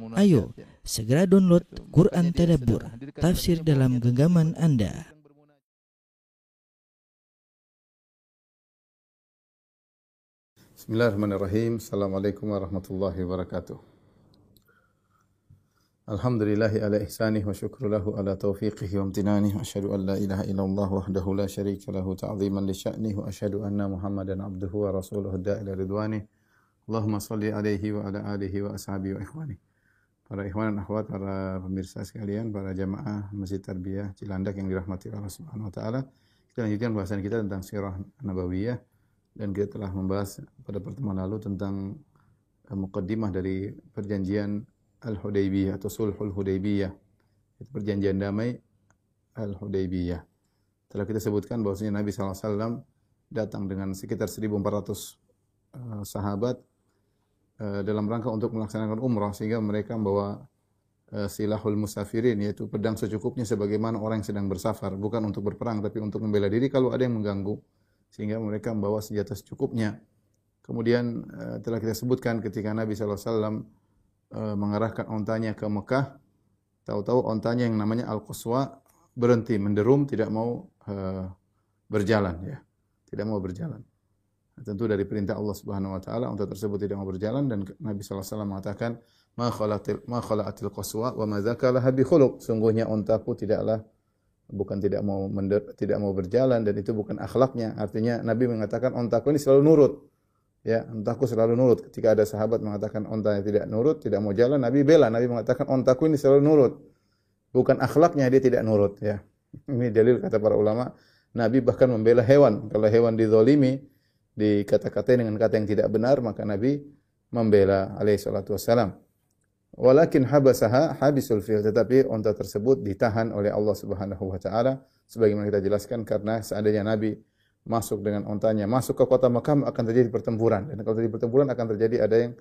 Ayo, segera download Quran Tadabbur, tafsir dalam genggaman Anda. Bismillahirrahmanirrahim. Assalamualaikum warahmatullahi wabarakatuh. Alhamdulillahi ala ihsanih wa syukru lahu ala taufiqihi wa amtinanih wa an la ilaha illallah wahdahu la syarika lahu ta'ziman li sya'nih wa anna Muhammadan abduhu wa rasuluhu da'ila ridwanih. Allahumma salli alaihi wa ala alihi wa ashabihi wa ikhwanih. Para ikhwan dan akhwat, para pemirsa sekalian, para jamaah Masjid Tarbiyah Cilandak yang dirahmati Allah Subhanahu wa taala. Kita lanjutkan bahasan kita tentang sirah nabawiyah dan kita telah membahas pada pertemuan lalu tentang uh, mukaddimah dari perjanjian Al-Hudaybiyah atau Sulhul Hudaybiyah. Itu perjanjian damai Al-Hudaybiyah. Telah kita sebutkan bahwasanya Nabi SAW datang dengan sekitar 1.400 uh, sahabat dalam rangka untuk melaksanakan umrah sehingga mereka membawa uh, silahul musafirin yaitu pedang secukupnya sebagaimana orang yang sedang bersafar bukan untuk berperang tapi untuk membela diri kalau ada yang mengganggu sehingga mereka membawa senjata secukupnya. Kemudian uh, telah kita sebutkan ketika Nabi SAW mengarahkan ontanya ke Mekah, tahu-tahu ontanya yang namanya Al-Quswa berhenti, menderum, tidak mau berjalan. ya, Tidak mau berjalan. Tentu dari perintah Allah Subhanahu wa taala unta tersebut tidak mau berjalan dan Nabi wasallam mengatakan ma khalatil ma khalaatil qaswa wa ma zakalaha bi khuluq. Sungguhnya untaku tidaklah bukan tidak mau mender, tidak mau berjalan dan itu bukan akhlaknya. Artinya Nabi mengatakan untaku ini selalu nurut. Ya, untaku selalu nurut. Ketika ada sahabat mengatakan untanya tidak nurut, tidak mau jalan, Nabi bela. Nabi mengatakan untaku ini selalu nurut. Bukan akhlaknya dia tidak nurut, ya. Ini dalil kata para ulama. Nabi bahkan membela hewan. Kalau hewan dizolimi, dikata-katai dengan kata yang tidak benar, maka Nabi membela alaihi salatu wassalam. Walakin habasaha habisul fil. Tetapi unta tersebut ditahan oleh Allah Subhanahu wa taala. Sebagaimana kita jelaskan karena seandainya Nabi masuk dengan untanya masuk ke kota Mekah akan terjadi pertempuran. Dan kalau terjadi pertempuran akan terjadi ada yang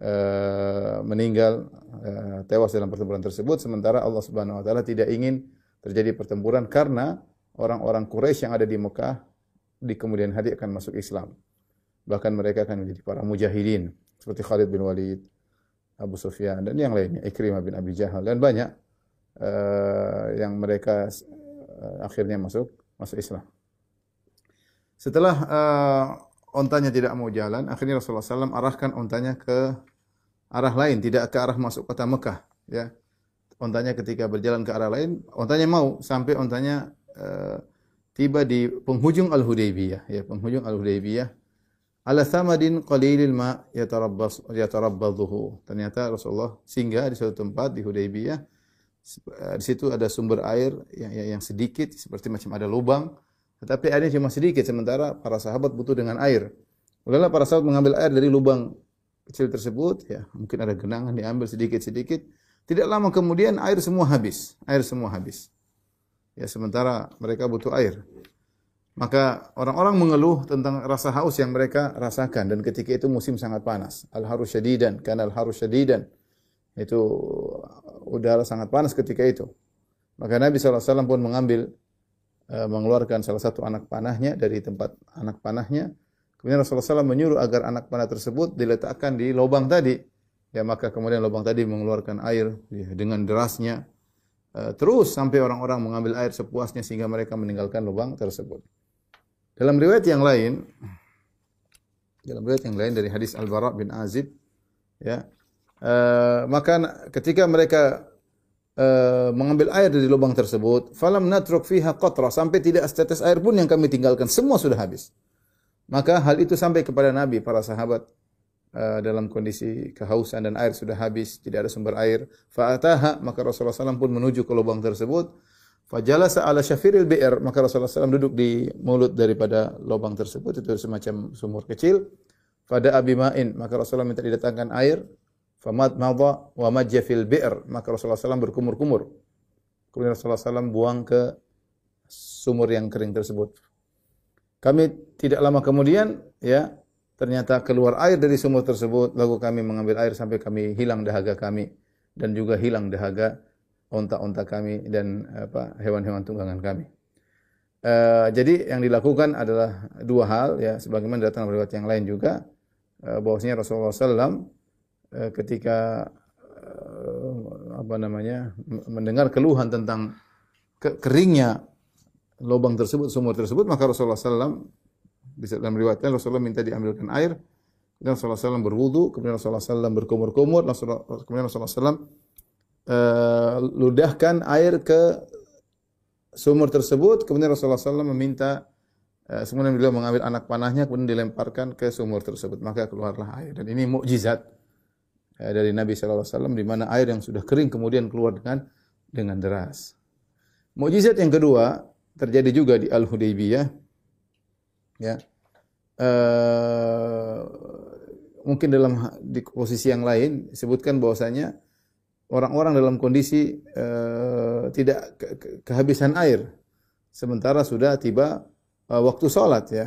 uh, meninggal uh, tewas dalam pertempuran tersebut. Sementara Allah Subhanahu wa taala tidak ingin terjadi pertempuran karena orang-orang Quraisy yang ada di Mekah di kemudian hari akan masuk Islam. Bahkan mereka akan menjadi para mujahidin seperti Khalid bin Walid, Abu Sufyan dan yang lainnya, Ikrimah bin Abi Jahal dan banyak uh, yang mereka uh, akhirnya masuk masuk Islam. Setelah uh, ontanya tidak mau jalan, akhirnya Rasulullah SAW arahkan ontanya ke arah lain, tidak ke arah masuk kota Mekah. Ya, ontanya ketika berjalan ke arah lain, ontanya mau sampai ontanya uh, tiba di penghujung Al-Hudaybiyah, ya, penghujung Al-Hudaybiyah. Ala samadin qalilil ma yatarabbas yatarabbadhuhu. Ternyata Rasulullah singgah di suatu tempat di Hudaybiyah. Di situ ada sumber air yang, yang sedikit seperti macam ada lubang, tetapi airnya cuma sedikit sementara para sahabat butuh dengan air. Mulailah para sahabat mengambil air dari lubang kecil tersebut, ya, mungkin ada genangan diambil sedikit-sedikit. Tidak lama kemudian air semua habis, air semua habis. Ya sementara mereka butuh air. Maka orang-orang mengeluh tentang rasa haus yang mereka rasakan dan ketika itu musim sangat panas. Al-harus syadidan, karena al-harus syadidan. Itu udara sangat panas ketika itu. Maka Nabi SAW pun mengambil uh, mengeluarkan salah satu anak panahnya dari tempat anak panahnya. Kemudian Rasulullah SAW menyuruh agar anak panah tersebut diletakkan di lubang tadi. Ya maka kemudian lubang tadi mengeluarkan air ya, dengan derasnya terus sampai orang-orang mengambil air sepuasnya sehingga mereka meninggalkan lubang tersebut. Dalam riwayat yang lain, dalam riwayat yang lain dari hadis Al-Bara bin Azib, ya, uh, maka ketika mereka uh, mengambil air dari lubang tersebut, falam natruk fiha qatra sampai tidak setetes air pun yang kami tinggalkan, semua sudah habis. Maka hal itu sampai kepada Nabi, para sahabat Uh, dalam kondisi kehausan dan air sudah habis, tidak ada sumber air. Fa'ataha, maka Rasulullah SAW pun menuju ke lubang tersebut. Fajalasa ala syafiril bi'r, maka Rasulullah SAW duduk di mulut daripada lubang tersebut, itu semacam sumur kecil. Pada abima'in, maka Rasulullah minta didatangkan air. Famad madha wa majja bi'r, maka Rasulullah SAW berkumur-kumur. Kemudian Rasulullah SAW buang ke sumur yang kering tersebut. Kami tidak lama kemudian, ya, Ternyata keluar air dari sumur tersebut, lalu kami mengambil air sampai kami hilang dahaga kami dan juga hilang dahaga onta-onta kami dan apa hewan-hewan tunggangan kami. Uh, jadi yang dilakukan adalah dua hal ya sebagaimana datang riwayat yang lain juga uh, bahwasanya Rasulullah SAW uh, ketika uh, apa namanya mendengar keluhan tentang ke keringnya lubang tersebut, sumur tersebut, maka Rasulullah SAW bisa dalam riwayatnya Rasulullah minta diambilkan air, kemudian Rasulullah SAW berwudu, kemudian Rasulullah SAW berkumur-kumur, kemudian Rasulullah SAW uh, ludahkan air ke sumur tersebut, kemudian Rasulullah SAW meminta uh, kemudian beliau mengambil anak panahnya kemudian dilemparkan ke sumur tersebut, maka keluarlah air. Dan ini mukjizat uh, dari Nabi SAW di mana air yang sudah kering kemudian keluar dengan dengan deras. Mukjizat yang kedua terjadi juga di Al Hudaybiyah. Ya. Uh, mungkin dalam di posisi yang lain disebutkan bahwasanya orang-orang dalam kondisi uh, tidak ke ke kehabisan air sementara sudah tiba uh, waktu salat ya.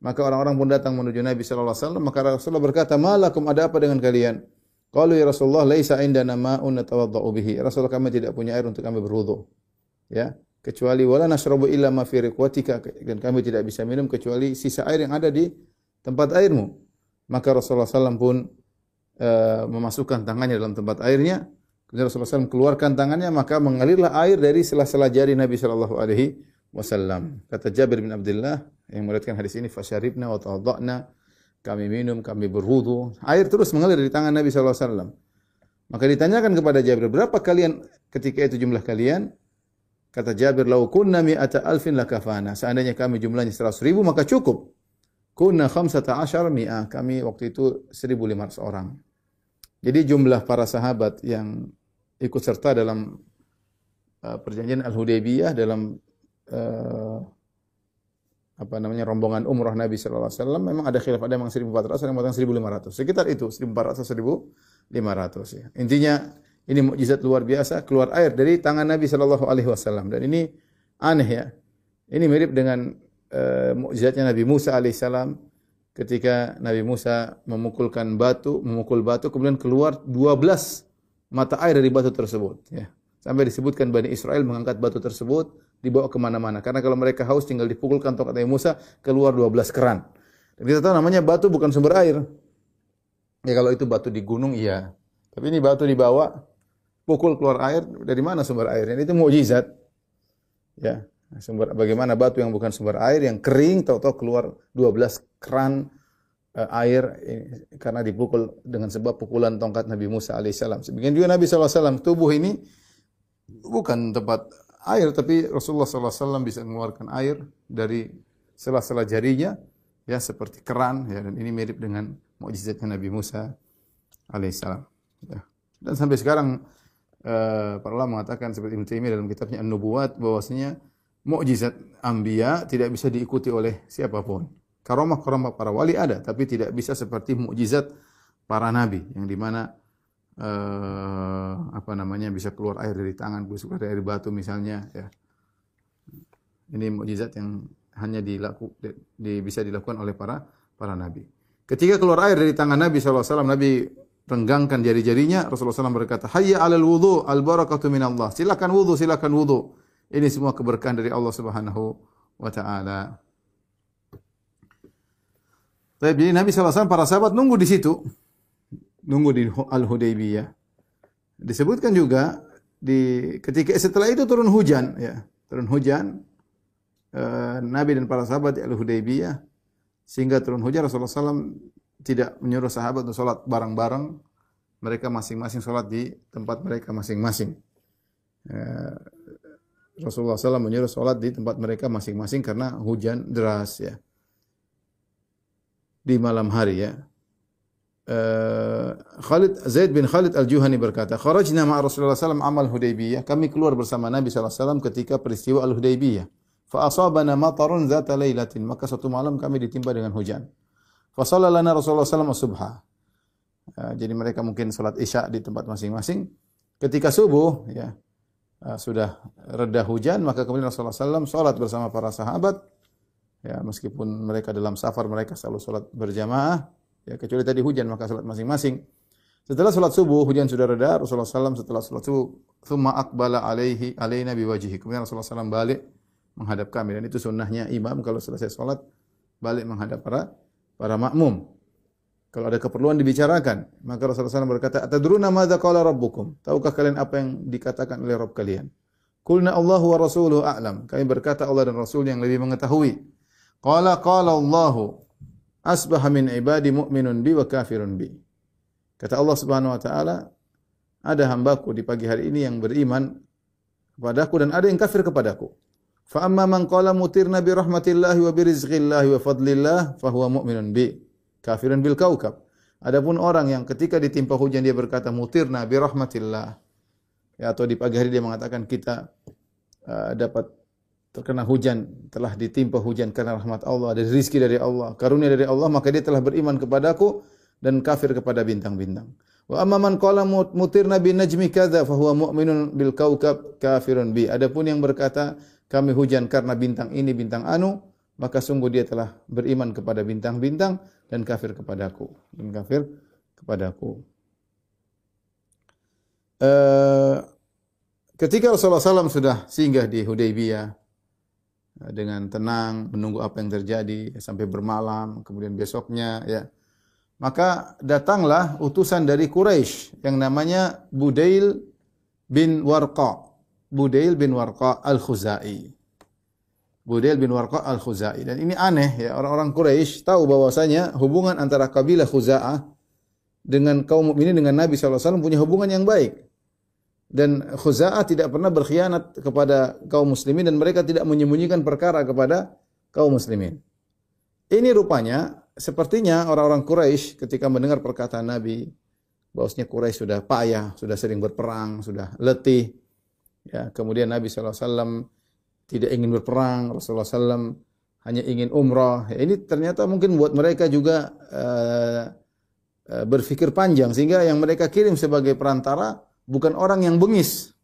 Maka orang-orang pun datang menuju Nabi sallallahu alaihi wasallam maka Rasulullah berkata, "Malakum ada apa dengan kalian?" Qalu ya Rasulullah, "Laisa indana ma'un bihi." Rasulullah kami tidak punya air untuk kami berwudu. Ya, kecuali wala nashrabu illa ma fi riqwatika dan kami tidak bisa minum kecuali sisa air yang ada di tempat airmu. Maka Rasulullah SAW pun uh, memasukkan tangannya dalam tempat airnya. Kemudian Rasulullah SAW keluarkan tangannya maka mengalirlah air dari sela-sela jari Nabi Shallallahu Alaihi Wasallam. Kata Jabir bin Abdullah yang meriwayatkan hadis ini, fasharibna wa tawadda'na. Kami minum, kami berwudu. Air terus mengalir di tangan Nabi Shallallahu Alaihi Wasallam. Maka ditanyakan kepada Jabir, berapa kalian ketika itu jumlah kalian? Kata Jabir, "Lau kunna mi'ata alfin lakafana." Seandainya kami jumlahnya 100 ribu maka cukup. Kunna khamsata asyar mi'ah. Kami waktu itu 1500 orang. Jadi jumlah para sahabat yang ikut serta dalam uh, perjanjian Al-Hudaybiyah dalam uh, apa namanya rombongan umrah Nabi sallallahu alaihi wasallam memang ada khilaf ada yang 1400 ada yang mengatakan 1500 sekitar itu 1400 1500 ya intinya ini mukjizat luar biasa, keluar air dari tangan Nabi Shallallahu Alaihi Wasallam. Dan ini aneh ya. Ini mirip dengan uh, mukjizatnya Nabi Musa alaihissalam ketika Nabi Musa memukulkan batu, memukul batu, kemudian keluar 12 mata air dari batu tersebut. Ya. Sampai disebutkan Bani Israel mengangkat batu tersebut, dibawa ke mana-mana. Karena kalau mereka haus tinggal dipukulkan tongkat Nabi Musa, keluar 12 keran. Dan kita tahu namanya batu bukan sumber air. Ya kalau itu batu di gunung, iya. Tapi ini batu dibawa, pukul keluar air dari mana sumber airnya itu mukjizat ya sumber bagaimana batu yang bukan sumber air yang kering tahu-tahu keluar 12 keran uh, air ini, karena dipukul dengan sebab pukulan tongkat Nabi Musa alaihissalam. Sebagian juga Nabi SAW tubuh ini bukan tempat air tapi Rasulullah SAW bisa mengeluarkan air dari sela-sela jarinya ya seperti keran ya dan ini mirip dengan mukjizatnya Nabi Musa alaihissalam. Ya. Dan sampai sekarang uh, para ulama mengatakan seperti Ibnu Taimiyah dalam kitabnya An-Nubuwat bahwasanya mukjizat anbiya tidak bisa diikuti oleh siapa pun. Karomah-karomah para wali ada, tapi tidak bisa seperti mukjizat para nabi yang di mana uh, apa namanya bisa keluar air dari tangan, bisa keluar dari batu misalnya. Ya. Ini mukjizat yang hanya dilaku, di, bisa dilakukan oleh para para nabi. Ketika keluar air dari tangan Nabi SAW, Nabi renggangkan jari-jarinya, Rasulullah SAW berkata, Hayya alal wudu, al barakatu min Allah. Silakan wudu, silakan wudu. Ini semua keberkahan dari Allah Subhanahu wa taala. Jadi Nabi SAW para sahabat nunggu di situ. Nunggu di Al-Hudaybiyah. Disebutkan juga di ketika setelah itu turun hujan ya. Turun hujan uh, Nabi dan para sahabat di Al-Hudaybiyah sehingga turun hujan Rasulullah SAW tidak menyuruh sahabat untuk sholat bareng-bareng. Mereka masing-masing sholat di tempat mereka masing-masing. Ya, Rasulullah SAW menyuruh sholat di tempat mereka masing-masing karena hujan deras ya. Di malam hari ya. Uh, Khalid Zaid bin Khalid Al-Juhani berkata, "Kharajna ma'a Rasulullah SAW amal Hudaybiyah." Kami keluar bersama Nabi SAW ketika peristiwa Al-Hudaybiyah. Fa asabana matarun zata. Maka satu malam kami ditimpa dengan hujan. Fasallalana Rasulullah SAW subha. Ya, jadi mereka mungkin salat isya di tempat masing-masing. Ketika subuh, ya uh, sudah reda hujan, maka kemudian Rasulullah SAW salat bersama para sahabat. Ya, meskipun mereka dalam safar, mereka selalu salat berjamaah. Ya, kecuali tadi hujan, maka salat masing-masing. Setelah salat subuh, hujan sudah reda. Rasulullah SAW setelah salat subuh, thumma akbala alaihi alaina biwajihi. Kemudian Rasulullah SAW balik menghadap kami. Dan itu sunnahnya imam kalau selesai salat, balik menghadap para para makmum. Kalau ada keperluan dibicarakan. Maka Rasulullah SAW berkata, Atadruna madza qala rabbukum? Tahukah kalian apa yang dikatakan oleh Rabb kalian? Kulna Allahu wa rasuluhu a'lam. Kami berkata Allah dan Rasul yang lebih mengetahui. Qala qala Allahu asbaha min ibadi mu'minun bi wa kafirun bi. Kata Allah Subhanahu wa taala, ada hambaku di pagi hari ini yang beriman kepadaku dan ada yang kafir kepadaku. Fa amma man qala mutirna bi rahmatillahi wa bi rizqillahi wa fadlillah fa huwa mu'minun bi kafirun bil kaukab. Adapun orang yang ketika ditimpa hujan dia berkata mutirna bi rahmatillah. Ya, atau di pagi hari dia mengatakan kita uh, dapat terkena hujan, telah ditimpa hujan karena rahmat Allah, ada rizki dari Allah, karunia dari Allah, maka dia telah beriman kepadaku dan kafir kepada bintang-bintang. Wa amma man qala mutirna bin najmi kadza fa huwa mu'minun bil kaukab kafirun bi. Adapun yang berkata kami hujan karena bintang ini bintang anu, maka sungguh dia telah beriman kepada bintang-bintang dan kafir kepadaku dan kafir kepadaku. Uh, ketika Rasulullah SAW sudah singgah di Hudaybiyah eh, dengan tenang menunggu apa yang terjadi sampai bermalam, kemudian besoknya ya maka datanglah utusan dari Quraisy yang namanya Budail bin Warqa. Budail bin Warqa al-Khuzai. Budail bin Warqa al-Khuzai. Dan ini aneh ya, orang-orang Quraisy tahu bahwasanya hubungan antara kabilah Khuza'ah dengan kaum mukminin dengan Nabi SAW punya hubungan yang baik. Dan Khuza'ah tidak pernah berkhianat kepada kaum muslimin dan mereka tidak menyembunyikan perkara kepada kaum muslimin. Ini rupanya sepertinya orang-orang Quraisy ketika mendengar perkataan Nabi bahwasanya Quraisy sudah payah, sudah sering berperang, sudah letih. Ya, kemudian Nabi SAW tidak ingin berperang, Rasulullah SAW hanya ingin umrah. Ya, ini ternyata mungkin buat mereka juga uh, berpikir panjang sehingga yang mereka kirim sebagai perantara bukan orang yang bengis,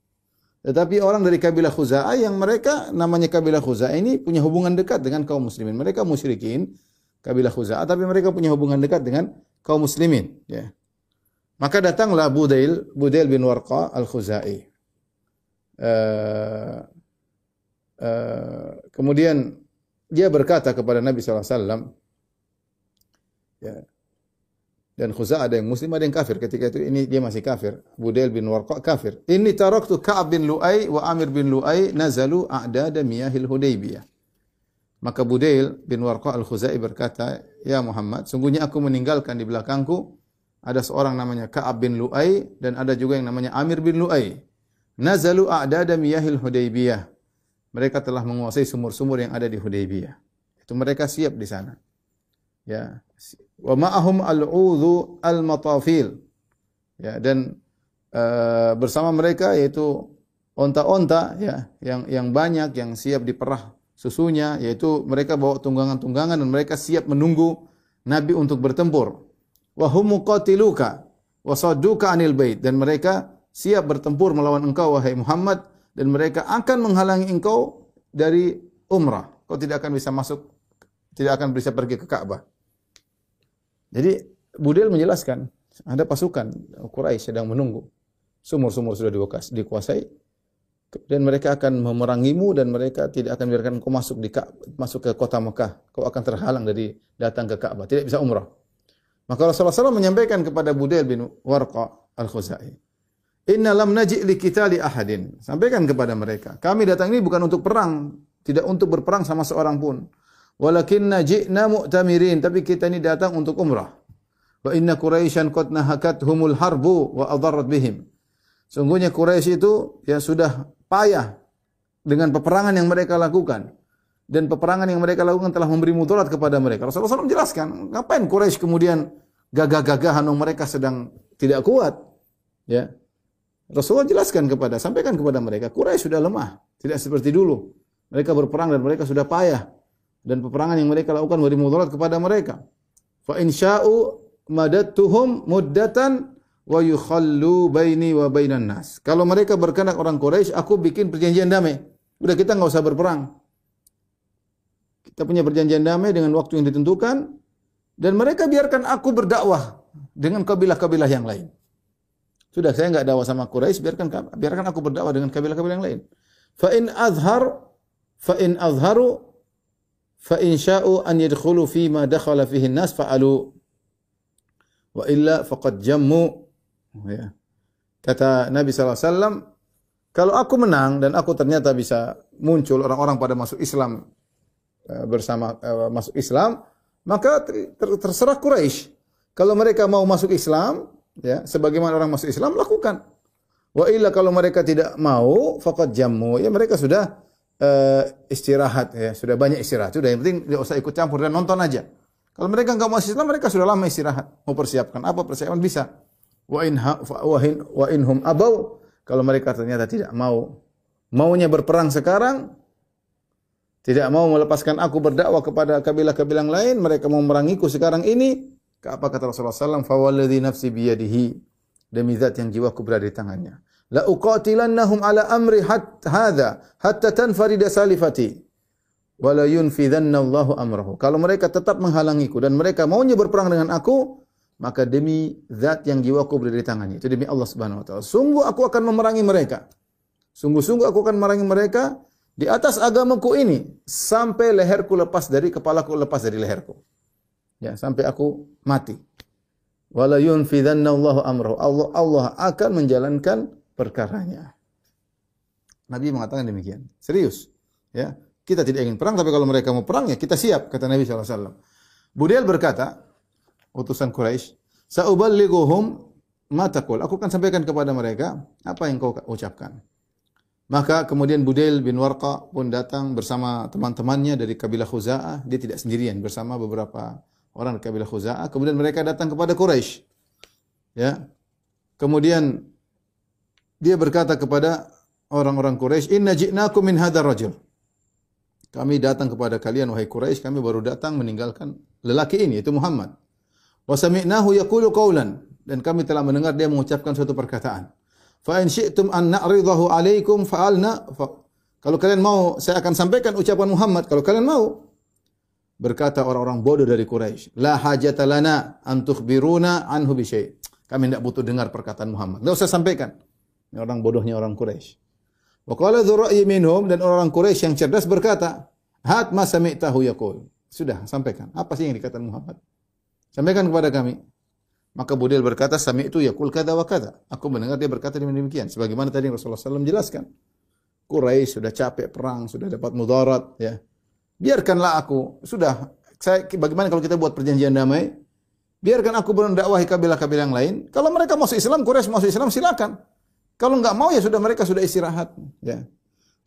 tetapi orang dari kabilah Khuza'ah yang mereka namanya kabilah Khuza'ah ini punya hubungan dekat dengan kaum muslimin. Mereka musyrikin, kabilah Khuza'ah, tapi mereka punya hubungan dekat dengan kaum muslimin. Ya. Maka datanglah Budail, Budail bin Warqa al-Khuzai. Uh, kemudian dia berkata kepada Nabi SAW, ya, dan Khuza ada yang muslim, ada yang kafir. Ketika itu ini dia masih kafir. Budail bin Warqa kafir. Ini taraktu Ka'ab bin Lu'ay wa Amir bin Lu'ay nazalu a'dada miyahil Hudaybiyah. Maka Budail bin Warqa al-Khuzai berkata, Ya Muhammad, sungguhnya aku meninggalkan di belakangku ada seorang namanya Ka'ab bin Lu'ay dan ada juga yang namanya Amir bin Lu'ay. Nazalu a'dada miyahil Hudaybiyah. Mereka telah menguasai sumur-sumur yang ada di Hudaybiyah. Itu mereka siap di sana. Ya. Wa ma'ahum al-udhu al-matafil. Ya, dan uh, bersama mereka yaitu onta-onta ya yang yang banyak yang siap diperah susunya yaitu mereka bawa tunggangan-tunggangan dan mereka siap menunggu Nabi untuk bertempur. Wa hum muqatiluka wa sadduka anil bait dan mereka siap bertempur melawan engkau wahai Muhammad dan mereka akan menghalangi engkau dari umrah. Kau tidak akan bisa masuk tidak akan bisa pergi ke Ka'bah. Jadi Budel menjelaskan ada pasukan Quraisy sedang menunggu. Sumur-sumur sudah dikuasai, dan mereka akan memerangimu dan mereka tidak akan biarkan kau masuk di masuk ke kota Mekah. Kau akan terhalang dari datang ke Ka'bah, tidak bisa umrah. Maka Rasulullah SAW menyampaikan kepada Budail bin Warqa al-Khuzai, Inna lam naji' li kita li ahadin. Sampaikan kepada mereka, kami datang ini bukan untuk perang, tidak untuk berperang sama seorang pun. Walakin naji'na mu'tamirin, tapi kita ini datang untuk umrah. Wa inna Quraisyan qad nahakat humul harbu wa adarrat bihim. Sungguhnya Quraisy itu yang sudah payah dengan peperangan yang mereka lakukan. Dan peperangan yang mereka lakukan telah memberi mudarat kepada mereka. Rasulullah SAW menjelaskan, ngapain Quraisy kemudian gagah-gagahan mereka sedang tidak kuat. Ya. Rasulullah jelaskan kepada, sampaikan kepada mereka, Quraisy sudah lemah, tidak seperti dulu. Mereka berperang dan mereka sudah payah. Dan peperangan yang mereka lakukan memberi mudarat kepada mereka. Fa insya'u madattuhum muddatan wa yukhallu baini wa bainan nas. Kalau mereka berkenan orang Quraisy, aku bikin perjanjian damai. Udah kita nggak usah berperang. Kita punya perjanjian damai dengan waktu yang ditentukan dan mereka biarkan aku berdakwah dengan kabilah-kabilah yang lain. Sudah saya nggak dakwah sama Quraisy, biarkan biarkan aku berdakwah dengan kabilah-kabilah yang lain. Fa in azhar fa in azharu fa in sya'u an yadkhulu fi ma dakhala fihi nas fa'alu wa illa faqad jammu. Ya. Kata Nabi SAW, kalau aku menang dan aku ternyata bisa muncul orang-orang pada masuk Islam eh, bersama uh, masuk Islam, maka ter, ter, terserah Quraisy. Kalau mereka mau masuk Islam, ya, sebagaimana orang masuk Islam lakukan. Wa illa kalau mereka tidak mau, faqad jammu. Ya mereka sudah uh, istirahat ya, sudah banyak istirahat. Sudah yang penting tidak usah ikut campur dan nonton aja. Kalau mereka enggak mau Islam, mereka sudah lama istirahat. Mau persiapkan apa? Persiapan bisa. Wa in wa in wa inhum abau kalau mereka ternyata tidak mau maunya berperang sekarang tidak mau melepaskan aku berdakwah kepada kabilah-kabilah lain, mereka mau merangiku sekarang ini, apa kata Rasulullah SAW? Fawalladhi nafsi biyadihi. Demi zat yang jiwaku berada di tangannya. La uqatilannahum ala amri hat, hadha hatta tanfarida salifati. Wa la yunfidhanna Allahu amrahu. Kalau mereka tetap menghalangiku dan mereka maunya berperang dengan aku, maka demi zat yang jiwaku berada di tangannya. Itu demi Allah Subhanahu wa taala. Sungguh aku akan memerangi mereka. Sungguh-sungguh aku akan memerangi mereka di atas agamaku ini sampai leherku lepas dari kepalaku lepas dari leherku. Ya, sampai aku mati. Wala yunfidanna Allahu amrahu. Allah Allah akan menjalankan perkaranya. Nabi mengatakan demikian. Serius. Ya. Kita tidak ingin perang, tapi kalau mereka mau perang, ya kita siap, kata Nabi SAW. Budel berkata, utusan Quraisy, Sa'uballighuhum matakul. Aku akan sampaikan kepada mereka apa yang kau ucapkan. Maka kemudian Budail bin Warqa pun datang bersama teman-temannya dari kabilah Khuza'ah. Dia tidak sendirian, bersama beberapa orang kabilah Khuza'ah. Kemudian mereka datang kepada Quraisy. Ya. Kemudian dia berkata kepada orang-orang Quraisy, "Inna ji'nakum min hadzal rajul." Kami datang kepada kalian wahai Quraisy, kami baru datang meninggalkan lelaki ini yaitu Muhammad. Wa sami'nahu yaqulu qawlan dan kami telah mendengar dia mengucapkan suatu perkataan. Fa in syi'tum an na'ridahu alaikum fa'alna fa kalau kalian mau saya akan sampaikan ucapan Muhammad kalau kalian mau berkata orang-orang bodoh dari Quraisy la hajata lana an tukhbiruna anhu bi syai kami tidak butuh dengar perkataan Muhammad tidak usah sampaikan ini orang bodohnya orang Quraisy wa qala dzurra'i minhum dan orang Quraisy yang cerdas berkata hat ma sami'tahu yaqul sudah sampaikan apa sih yang dikatakan Muhammad sampaikan kepada kami maka Budil berkata, Sami itu yakul kada wa kada. Aku mendengar dia berkata demikian. Sebagaimana tadi Rasulullah SAW jelaskan. Quraisy sudah capek perang, sudah dapat mudarat. Ya. Biarkanlah aku. Sudah. Saya, bagaimana kalau kita buat perjanjian damai? Biarkan aku berdakwahi kabilah-kabilah yang lain. Kalau mereka masuk Islam, Quraisy masuk Islam, silakan. Kalau enggak mau ya sudah mereka sudah istirahat. Ya.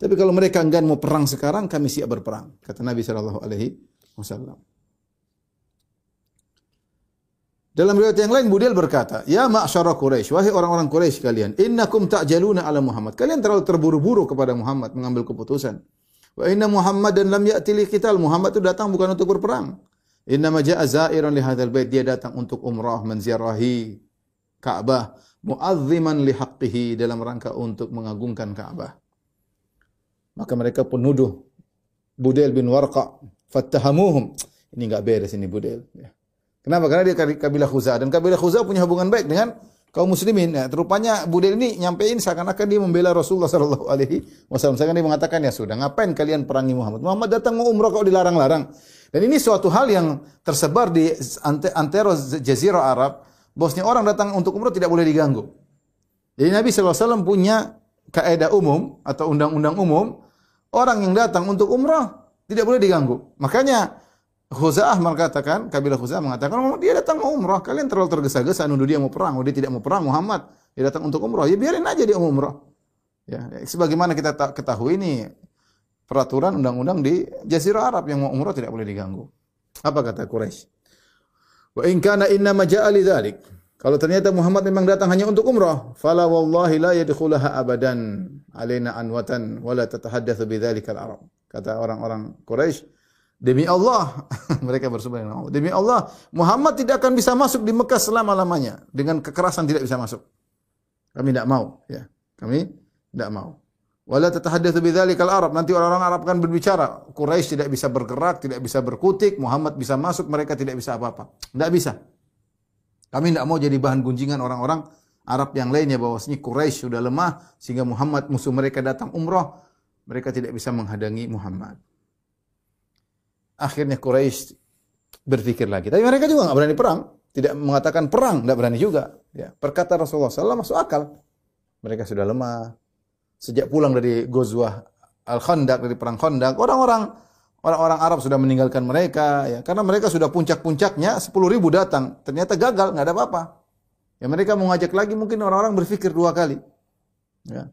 Tapi kalau mereka enggan mau perang sekarang, kami siap berperang. Kata Nabi Shallallahu Alaihi Wasallam. Dalam riwayat yang lain Budil berkata, "Ya ma'syara Quraisy, wahai orang-orang Quraisy kalian, innakum ta'jaluna ala Muhammad." Kalian terlalu terburu-buru kepada Muhammad mengambil keputusan. Wa inna Muhammad dan lam ya'ti li qital. Muhammad itu datang bukan untuk berperang. Inna ma ja'a za'iran li hadzal bait. Dia datang untuk umrah, menziarahi Ka'bah, mu'azziman li haqqihi dalam rangka untuk mengagungkan Ka'bah. Maka mereka pun nuduh Budel bin Warqa, fattahamuhum. Ini enggak beres ini Budel. Ya. Kenapa? Karena dia kabilah Khuzah dan kabilah Khuzah punya hubungan baik dengan kaum muslimin. Ya, terupanya Budel ini nyampein seakan-akan dia membela Rasulullah sallallahu alaihi wasallam. Seakan dia mengatakan ya sudah, ngapain kalian perangi Muhammad? Muhammad datang mau umrah kok dilarang-larang. Dan ini suatu hal yang tersebar di antero jazirah Arab. Bosnya orang datang untuk umrah tidak boleh diganggu. Jadi Nabi SAW punya kaidah umum atau undang-undang umum, orang yang datang untuk umrah tidak boleh diganggu. Makanya Khuza'ah mengatakan, kabilah Khuza'ah mengatakan, oh, dia datang mau umrah, kalian terlalu tergesa-gesa nuduh dia mau perang, oh, dia tidak mau perang, Muhammad, dia datang untuk umrah, ya biarin aja dia mau umrah. Ya, sebagaimana kita ketahui ini peraturan undang-undang di Jazirah Arab yang mau umrah tidak boleh diganggu. Apa kata Quraisy? Wa in kana inna maja'a. Kalau ternyata Muhammad memang datang hanya untuk umrah, fala wallahi la yadkhulaha abadan alaina anwatan wala tatahaddatsu bidzalikal arab. Kata orang-orang Quraisy, Demi Allah, mereka bersumpah dengan Allah. Demi Allah, Muhammad tidak akan bisa masuk di Mekah selama-lamanya. Dengan kekerasan tidak bisa masuk. Kami tidak mau. ya Kami tidak mau. Wala tatahaddatsu bidzalikal Arab. Nanti orang-orang Arab akan berbicara. Quraisy tidak bisa bergerak, tidak bisa berkutik. Muhammad bisa masuk, mereka tidak bisa apa-apa. Tidak bisa. Kami tidak mau jadi bahan gunjingan orang-orang Arab yang lainnya bahwasanya Quraisy sudah lemah sehingga Muhammad musuh mereka datang umrah, mereka tidak bisa menghadangi Muhammad. Akhirnya Quraisy berpikir lagi. Tapi mereka juga nggak berani perang. tidak mengatakan perang, tidak berani juga. Ya, perkata Rasulullah SAW masuk akal. Mereka sudah lemah. Sejak pulang dari Gozwah Al-Khandaq, dari perang Khandaq, orang-orang orang-orang Arab sudah meninggalkan mereka. Ya, karena mereka sudah puncak-puncaknya, 10 ribu datang. Ternyata gagal, nggak ada apa-apa. Ya mereka mau ngajak lagi, mungkin orang-orang berpikir dua kali. Ya.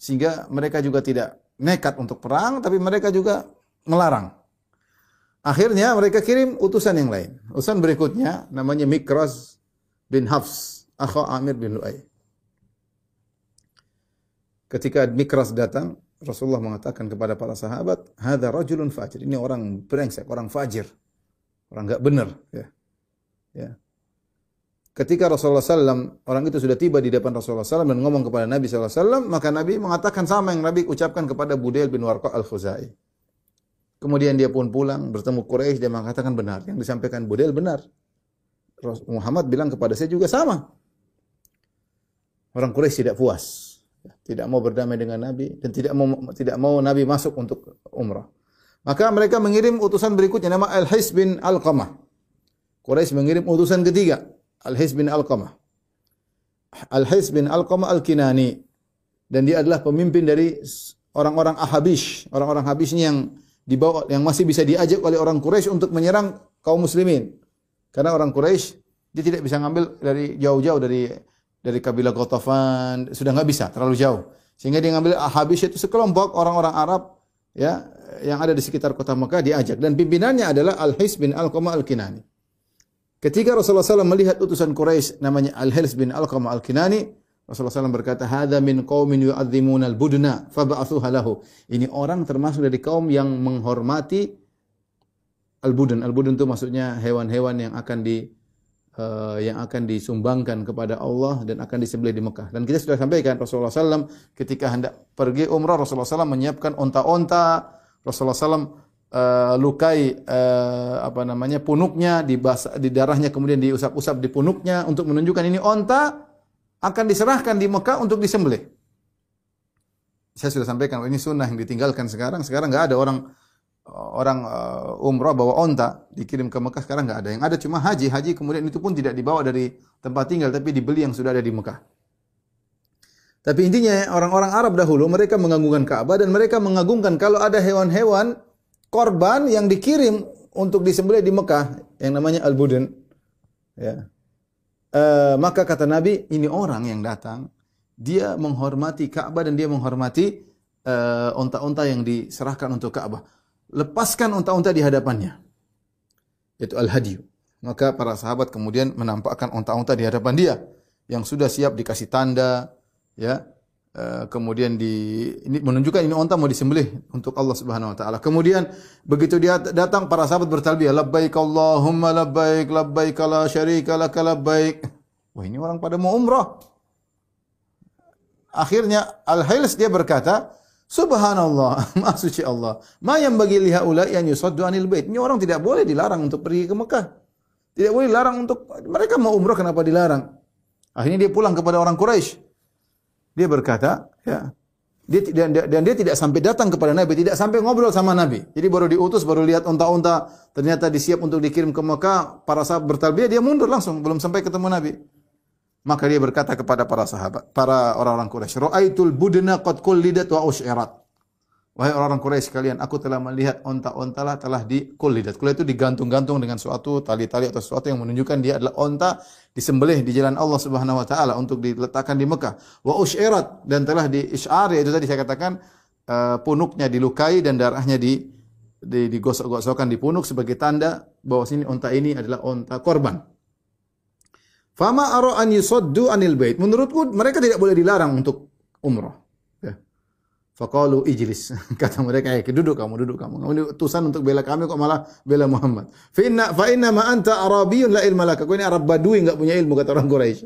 Sehingga mereka juga tidak nekat untuk perang, tapi mereka juga melarang. Akhirnya mereka kirim utusan yang lain. Utusan berikutnya namanya Mikraz bin Hafs, akha Amir bin Lu'ay. Ketika Mikraz datang, Rasulullah mengatakan kepada para sahabat, "Hadza rajulun fajir." Ini orang brengsek, orang fajir. Orang enggak benar, ya. Ya. Ketika Rasulullah SAW, orang itu sudah tiba di depan Rasulullah SAW dan ngomong kepada Nabi SAW, maka Nabi mengatakan sama yang Nabi ucapkan kepada Budail bin Warqa al-Khuzai. Kemudian dia pun pulang bertemu Quraisy dia mengatakan benar yang disampaikan Budel benar. Muhammad bilang kepada saya juga sama. Orang Quraisy tidak puas, tidak mau berdamai dengan Nabi dan tidak mau tidak mau Nabi masuk untuk umrah. Maka mereka mengirim utusan berikutnya nama Al-His bin Al-Qamah. Quraisy mengirim utusan ketiga, Al-His bin Al-Qamah. Al-His bin Al-Qamah Al-Kinani dan dia adalah pemimpin dari orang-orang Ahabish, orang-orang Habish yang dibawa yang masih bisa diajak oleh orang Quraisy untuk menyerang kaum muslimin. Karena orang Quraisy dia tidak bisa ngambil dari jauh-jauh dari dari kabilah Ghatafan, sudah nggak bisa, terlalu jauh. Sehingga dia ngambil Habisy itu sekelompok orang-orang Arab ya yang ada di sekitar kota Mekah diajak dan pimpinannya adalah Al-His bin Al-Qama Al-Kinani. Ketika Rasulullah SAW melihat utusan Quraisy namanya Al-His bin Al-Qama Al-Kinani, Rasulullah SAW berkata, "Hadza min qaumin yu'adzimuna al-budna fab'athuha lahu." Ini orang termasuk dari kaum yang menghormati al-budun. Al-budun itu maksudnya hewan-hewan yang akan di uh, yang akan disumbangkan kepada Allah dan akan disembelih di Mekah. Dan kita sudah sampaikan Rasulullah SAW ketika hendak pergi umrah Rasulullah SAW menyiapkan onta-onta. Rasulullah SAW uh, eh, lukai uh, apa namanya punuknya di, di darahnya kemudian diusap-usap di punuknya untuk menunjukkan ini onta akan diserahkan di Mekah untuk disembelih. Saya sudah sampaikan ini sunnah yang ditinggalkan sekarang. Sekarang nggak ada orang orang uh, umrah bawa onta dikirim ke Mekah sekarang nggak ada. Yang ada cuma haji. Haji kemudian itu pun tidak dibawa dari tempat tinggal tapi dibeli yang sudah ada di Mekah. Tapi intinya orang-orang Arab dahulu mereka mengagungkan Ka'bah dan mereka mengagungkan kalau ada hewan-hewan korban yang dikirim untuk disembelih di Mekah yang namanya al-budun. Ya. Uh, maka kata Nabi, ini orang yang datang, dia menghormati Ka'bah dan dia menghormati unta-unta yang diserahkan untuk Ka'bah. Lepaskan unta-unta di hadapannya. Itu al-hadiyu. Maka para sahabat kemudian menampakkan unta-unta di hadapan dia yang sudah siap dikasih tanda, ya. Uh, kemudian di ini menunjukkan ini unta mau disembelih untuk Allah Subhanahu wa taala. Kemudian begitu dia datang para sahabat bertalbiyah labbaik Allahumma labbaik labbaik la syarika lak labbaik. Wah ini orang pada mau umrah. Akhirnya Al-Hailis dia berkata, Subhanallah, maha suci Allah. Ma yang bagi liha ula yang yusaddu anil bait. Ini orang tidak boleh dilarang untuk pergi ke Mekah. Tidak boleh dilarang untuk mereka mau umrah kenapa dilarang? Akhirnya dia pulang kepada orang Quraisy. Dia berkata, ya, dia dan, dan dia tidak sampai datang kepada Nabi, tidak sampai ngobrol sama Nabi. Jadi baru diutus, baru lihat unta-unta ternyata disiap untuk dikirim ke Mekah, para sahabat bertalbiyah, dia mundur langsung, belum sampai ketemu Nabi. Maka dia berkata kepada para sahabat, para orang-orang Quraisy, "Ra'aitul budna qad kullidat wa usyirat." Wahai orang-orang Quraisy sekalian, aku telah melihat onta-onta lah telah dikullidat. Kulit itu digantung-gantung dengan suatu tali-tali atau sesuatu yang menunjukkan dia adalah onta disembelih di jalan Allah Subhanahu wa taala untuk diletakkan di Mekah. Wa usyirat dan telah diisyar yaitu tadi saya katakan uh, punuknya dilukai dan darahnya di digosok-gosokkan di punuk sebagai tanda bahwa sini onta ini adalah onta korban. Fama aro an yusaddu anil bait. Menurutku mereka tidak boleh dilarang untuk umrah. Faqalu ijlis. Kata mereka, "Ya, duduk kamu, duduk kamu. Kamu ini utusan untuk bela kami kok malah bela Muhammad." Fa inna fa inna ma anta arabiyyun la ilma laka. Kau ini Arab Badui enggak punya ilmu kata orang Quraisy.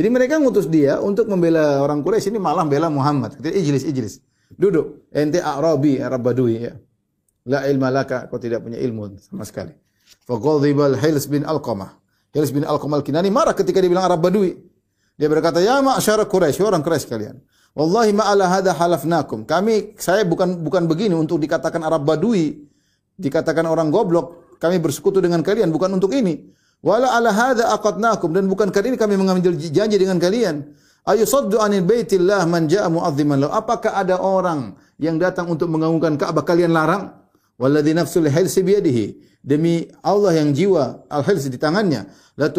Jadi mereka ngutus dia untuk membela orang Quraisy ini malah bela Muhammad. Kata ijlis, ijlis. Duduk. Ente Arabi, Arab Badui ya. La ilma laka, kau tidak punya ilmu sama sekali. Fa ghadibal Hils bin Alqamah. Hils bin Alqamah al-Kinani marah ketika dia bilang Arab Badui. Dia berkata, "Ya ma'syar Quraisy, orang Quraisy kalian." Wallahi ma'ala hadha halafnakum. Kami saya bukan bukan begini untuk dikatakan Arab Badui, dikatakan orang goblok. Kami bersekutu dengan kalian bukan untuk ini. Wala ala hadza aqadnakum dan bukan kali ini kami mengambil janji dengan kalian. Ayu saddu anil baitillah man ja'a mu'azziman lahu. Apakah ada orang yang datang untuk mengagungkan Ka'bah kalian larang? Walladzi nafsul hilsi biyadihi. Demi Allah yang jiwa al-hils di tangannya, la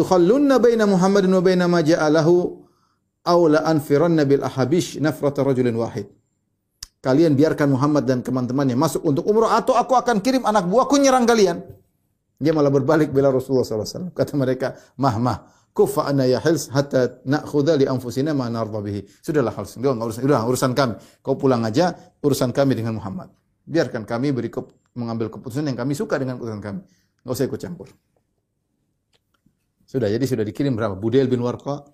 baina Muhammadin wa baina ma ja'a lahu aw la anfiranna bil ahabish nafrata rajulin wahid. Kalian biarkan Muhammad dan teman-temannya masuk untuk umrah atau aku akan kirim anak buahku nyerang kalian. Dia malah berbalik bela Rasulullah SAW. Kata mereka, mah mah, kufa anna ya hils hatta na'khudha li anfusina ma narda bihi. Sudahlah hals, udah, urusan, udah urusan kami. Kau pulang aja, urusan kami dengan Muhammad. Biarkan kami beri ke, mengambil keputusan yang kami suka dengan keputusan kami. Enggak usah ikut campur. Sudah, jadi sudah dikirim berapa? Budel bin Warqa,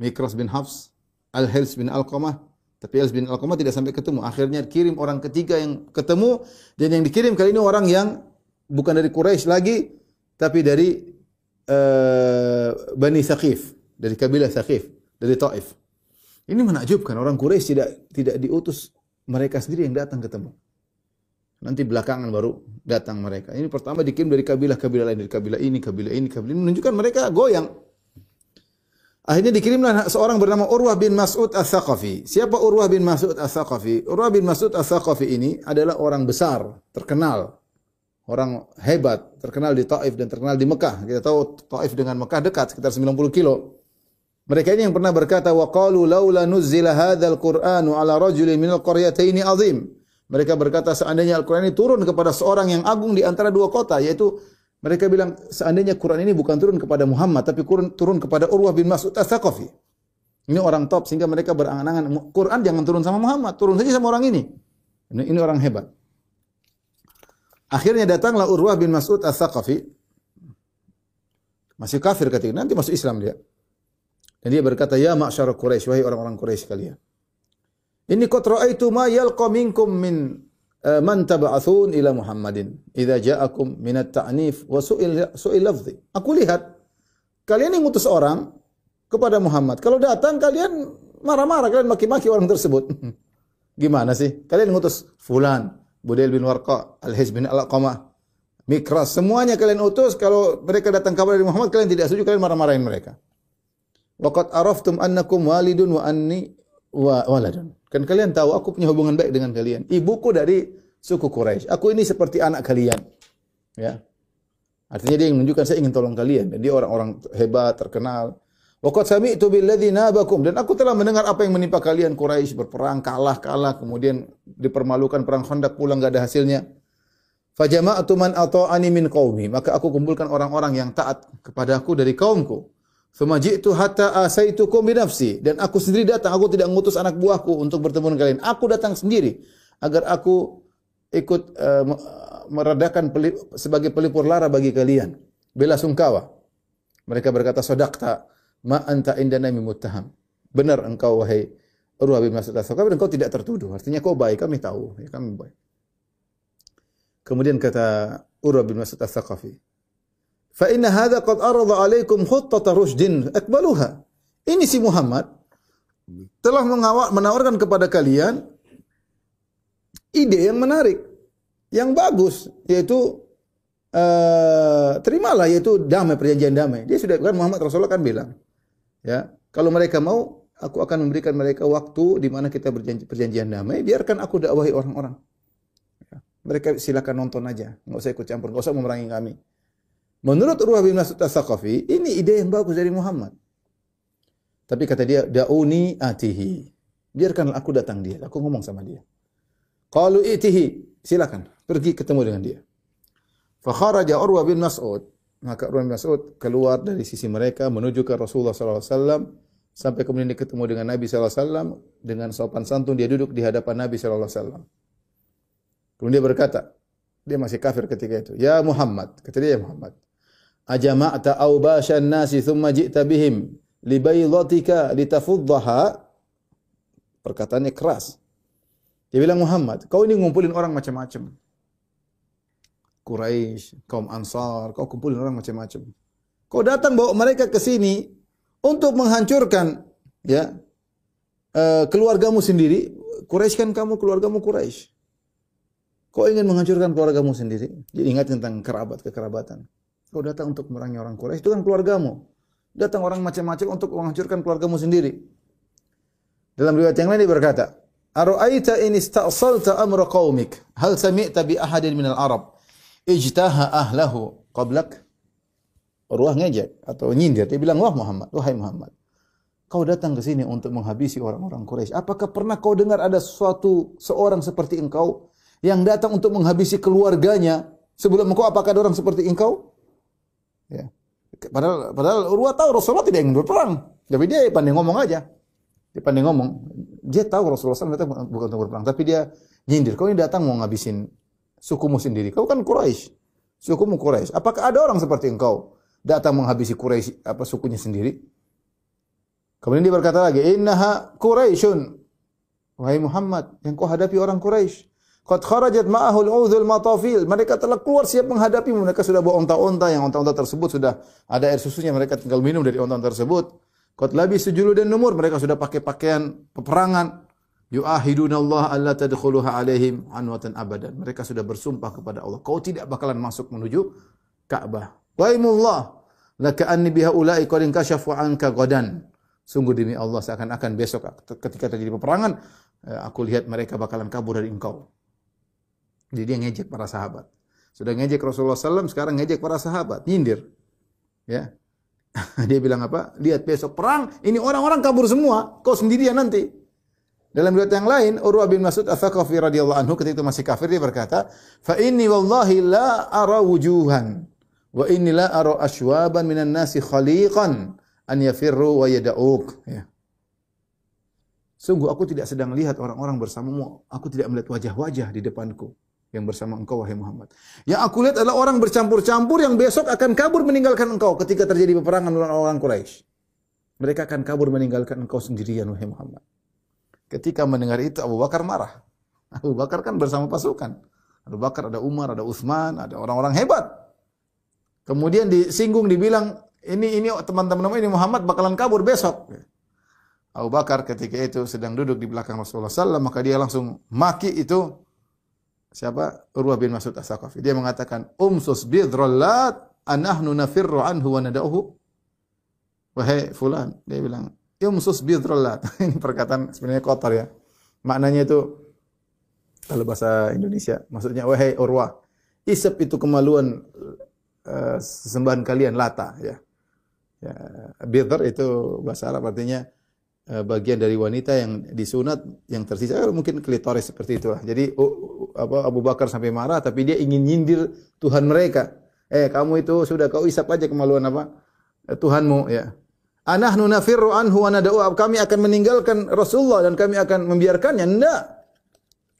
Mikros bin Hafs, Al-Hils bin Al-Qamah, tapi Al bin Al-Qamah tidak sampai ketemu. Akhirnya kirim orang ketiga yang ketemu dan yang dikirim kali ini orang yang bukan dari Quraisy lagi, tapi dari uh, Bani Saqif, dari kabilah Saqif, dari Taif. Ini menakjubkan orang Quraisy tidak tidak diutus mereka sendiri yang datang ketemu. Nanti belakangan baru datang mereka. Ini pertama dikirim dari kabilah-kabilah lain, dari kabilah ini, kabilah ini, kabilah ini menunjukkan mereka goyang. Akhirnya dikirimlah seorang bernama Urwah bin Mas'ud As-Saqafi. Siapa Urwah bin Mas'ud As-Saqafi? Urwah bin Mas'ud As-Saqafi ini adalah orang besar, terkenal orang hebat, terkenal di Taif dan terkenal di Mekah. Kita tahu Taif dengan Mekah dekat sekitar 90 kilo. Mereka ini yang pernah berkata wa qalu laula nuzzila hadzal qur'anu ala rajulin minal qaryataini azim. Mereka berkata seandainya Al-Qur'an ini turun kepada seorang yang agung di antara dua kota yaitu mereka bilang seandainya Quran ini bukan turun kepada Muhammad tapi turun, turun kepada Urwah bin Mas'ud As-Saqafi. Ini orang top sehingga mereka berangan-angan Quran jangan turun sama Muhammad, turun saja sama orang ini. Ini, ini orang hebat. Akhirnya datanglah Urwah bin Mas'ud As-Saqafi. Masih kafir ketika nanti masuk Islam dia. Dan dia berkata, "Ya ma'syar Quraisy, wahai orang-orang Quraisy kalian. Ini qad ra'aitu ma yalqa minkum min man tab'atsun ila Muhammadin idza ja'akum min at-ta'nif wa su'il su'il lafzi." Aku lihat kalian yang ngutus orang kepada Muhammad. Kalau datang kalian marah-marah, kalian maki-maki orang tersebut. Gimana sih? Kalian ngutus fulan, Budail bin Warqa, Al-Hiz bin Al-Qamah, Mikras, semuanya kalian utus kalau mereka datang kabar dari Muhammad kalian tidak setuju kalian marah-marahin mereka. Waqad araftum annakum walidun wa anni wa waladun. Kan kalian tahu aku punya hubungan baik dengan kalian. Ibuku dari suku Quraisy. Aku ini seperti anak kalian. Ya. Artinya dia menunjukkan saya ingin tolong kalian. Dan dia orang-orang hebat, terkenal. Waqad sami'tu billadzi nabakum dan aku telah mendengar apa yang menimpa kalian Quraisy berperang kalah kalah kemudian dipermalukan perang Khandaq pulang enggak ada hasilnya. Fajama'tu man ata'ani min qaumi maka aku kumpulkan orang-orang yang taat kepadaku dari kaumku. Tsumma ji'tu hatta asaitukum bi nafsi dan aku sendiri datang aku tidak mengutus anak buahku untuk bertemu dengan kalian. Aku datang sendiri agar aku ikut uh, meredakan peli, sebagai pelipur lara bagi kalian. Bela sungkawa. Mereka berkata, "Sadaqta." ma anta indana muttaham. Benar engkau wahai Urwah bin Mas'ud As-Saqafi engkau tidak tertuduh. Artinya kau baik, kami tahu, ya, kami baik. Kemudian kata Urwah bin Mas'ud "Fa inna hadha qad arada 'alaikum khuttata rushdin akbaluha." Ini si Muhammad telah menawarkan kepada kalian ide yang menarik, yang bagus, yaitu uh, terimalah yaitu damai perjanjian damai. Dia sudah kan Muhammad Rasulullah kan bilang, Ya, kalau mereka mau, aku akan memberikan mereka waktu di mana kita berjanji perjanjian damai. Biarkan aku dakwahi orang-orang. Ya, mereka silakan nonton aja, nggak usah ikut campur, nggak usah memerangi kami. Menurut Urwah bin Mas'ud As-Saqafi, ini ide yang bagus dari Muhammad. Tapi kata dia, dauni atihi. Biarkanlah aku datang dia, aku ngomong sama dia. Kalau itihi, silakan pergi ketemu dengan dia. Fakharaja Urwah bin Mas'ud maka Urwah bin Mas'ud keluar dari sisi mereka menuju ke Rasulullah SAW sampai kemudian dia ketemu dengan Nabi SAW dengan sopan santun dia duduk di hadapan Nabi SAW. Kemudian dia berkata, dia masih kafir ketika itu. Ya Muhammad, kata dia ya Muhammad. Ajama'ta awbashan nasi thumma ji'ta bihim libaydatika litafuddaha. Perkataannya keras. Dia bilang Muhammad, kau ini ngumpulin orang macam-macam. Quraisy, kaum Ansar, kau kumpulin orang macam-macam. Kau datang bawa mereka ke sini untuk menghancurkan ya uh, keluargamu sendiri. Quraisy kan kamu keluargamu Quraisy. Kau ingin menghancurkan keluargamu sendiri. Jadi ingat tentang kerabat kekerabatan. Kau datang untuk merangi orang Quraisy, itu kan keluargamu. Datang orang macam-macam untuk menghancurkan keluargamu sendiri. Dalam riwayat yang lain dia berkata, "Ara'aita in ista'salta amra qaumik, hal sami'ta bi ahadin minal Arab ijtaha ahlahu qablak?" Ruah ngejek atau nyindir. Dia bilang, "Wah Muhammad, wahai Muhammad, kau datang ke sini untuk menghabisi orang-orang Quraisy. Apakah pernah kau dengar ada suatu seorang seperti engkau yang datang untuk menghabisi keluarganya sebelum engkau apakah ada orang seperti engkau?" Ya. Padahal padahal Urwah tahu Rasulullah tidak ingin berperang. Tapi dia pandai ngomong aja. Dia pandai ngomong. Dia tahu Rasulullah SAW datang bukan untuk berperang, tapi dia nyindir. Kau ini datang mau ngabisin sukumu sendiri. Kau kan Quraisy. Sukumu Quraisy. Apakah ada orang seperti engkau datang menghabisi Quraisy apa sukunya sendiri? Kemudian dia berkata lagi, "Innaha Quraisyun." Wahai Muhammad, yang kau hadapi orang Quraisy. Qad kharajat ma'ahul udhul matafil. Mereka telah keluar siap menghadapi. Mereka sudah bawa onta-onta. Yang onta-onta tersebut sudah ada air susunya. Mereka tinggal minum dari onta-onta tersebut. Qad labi sujulu dan numur. Mereka sudah pakai pakaian peperangan. Yu'ahiduna Allah alla tadkhuluha alaihim anwatan abadan. Mereka sudah bersumpah kepada Allah. Kau tidak bakalan masuk menuju Ka'bah. Waimullah. Laka'anni biha ulai qad inkashafu anka gadan. Sungguh demi Allah seakan-akan besok ketika terjadi peperangan eh, aku lihat mereka bakalan kabur dari engkau. Jadi dia ngejek para sahabat. Sudah ngejek Rasulullah SAW, sekarang ngejek para sahabat, nyindir. Ya, Dia bilang apa? Lihat besok perang, ini orang-orang kabur semua, kau sendirian nanti. Dalam riwayat yang lain, Urwah bin Mas'ud Ats-Tsaqafi radhiyallahu anhu ketika itu masih kafir dia berkata, "Fa inni wallahi la ara wujuhan wa inni la ara ashwaban minan nasi khaliqan an yafirru wa yad'uk." Ya. Sungguh aku tidak sedang melihat orang-orang bersamamu, aku tidak melihat wajah-wajah di depanku yang bersama engkau wahai Muhammad. Yang aku lihat adalah orang bercampur-campur yang besok akan kabur meninggalkan engkau ketika terjadi peperangan dengan orang Quraisy. Mereka akan kabur meninggalkan engkau sendirian wahai Muhammad. Ketika mendengar itu Abu Bakar marah. Abu Bakar kan bersama pasukan. Abu Bakar ada Umar, ada Utsman, ada orang-orang hebat. Kemudian disinggung dibilang ini ini teman-teman ini Muhammad bakalan kabur besok. Abu Bakar ketika itu sedang duduk di belakang Rasulullah SAW maka dia langsung maki itu siapa? Urwah bin Mas'ud As-Saqafi. Dia mengatakan, "Umsus bidrollat anahnu nafirru anhu wa nada'uhu." Wahai fulan, dia bilang, "Umsus bidrollat." Ini perkataan sebenarnya kotor ya. Maknanya itu kalau bahasa Indonesia, maksudnya wahai Urwah, isep itu kemaluan uh, sesembahan kalian lata ya. Ya, bidr itu bahasa Arab artinya bagian dari wanita yang disunat yang tersisa mungkin klitoris seperti itulah. Jadi apa Abu Bakar sampai marah tapi dia ingin nyindir Tuhan mereka. Eh kamu itu sudah kau isap aja kemaluan apa? Eh, Tuhanmu ya. Anahnu nafirru anhu wa kami akan meninggalkan Rasulullah dan kami akan membiarkannya. Enggak.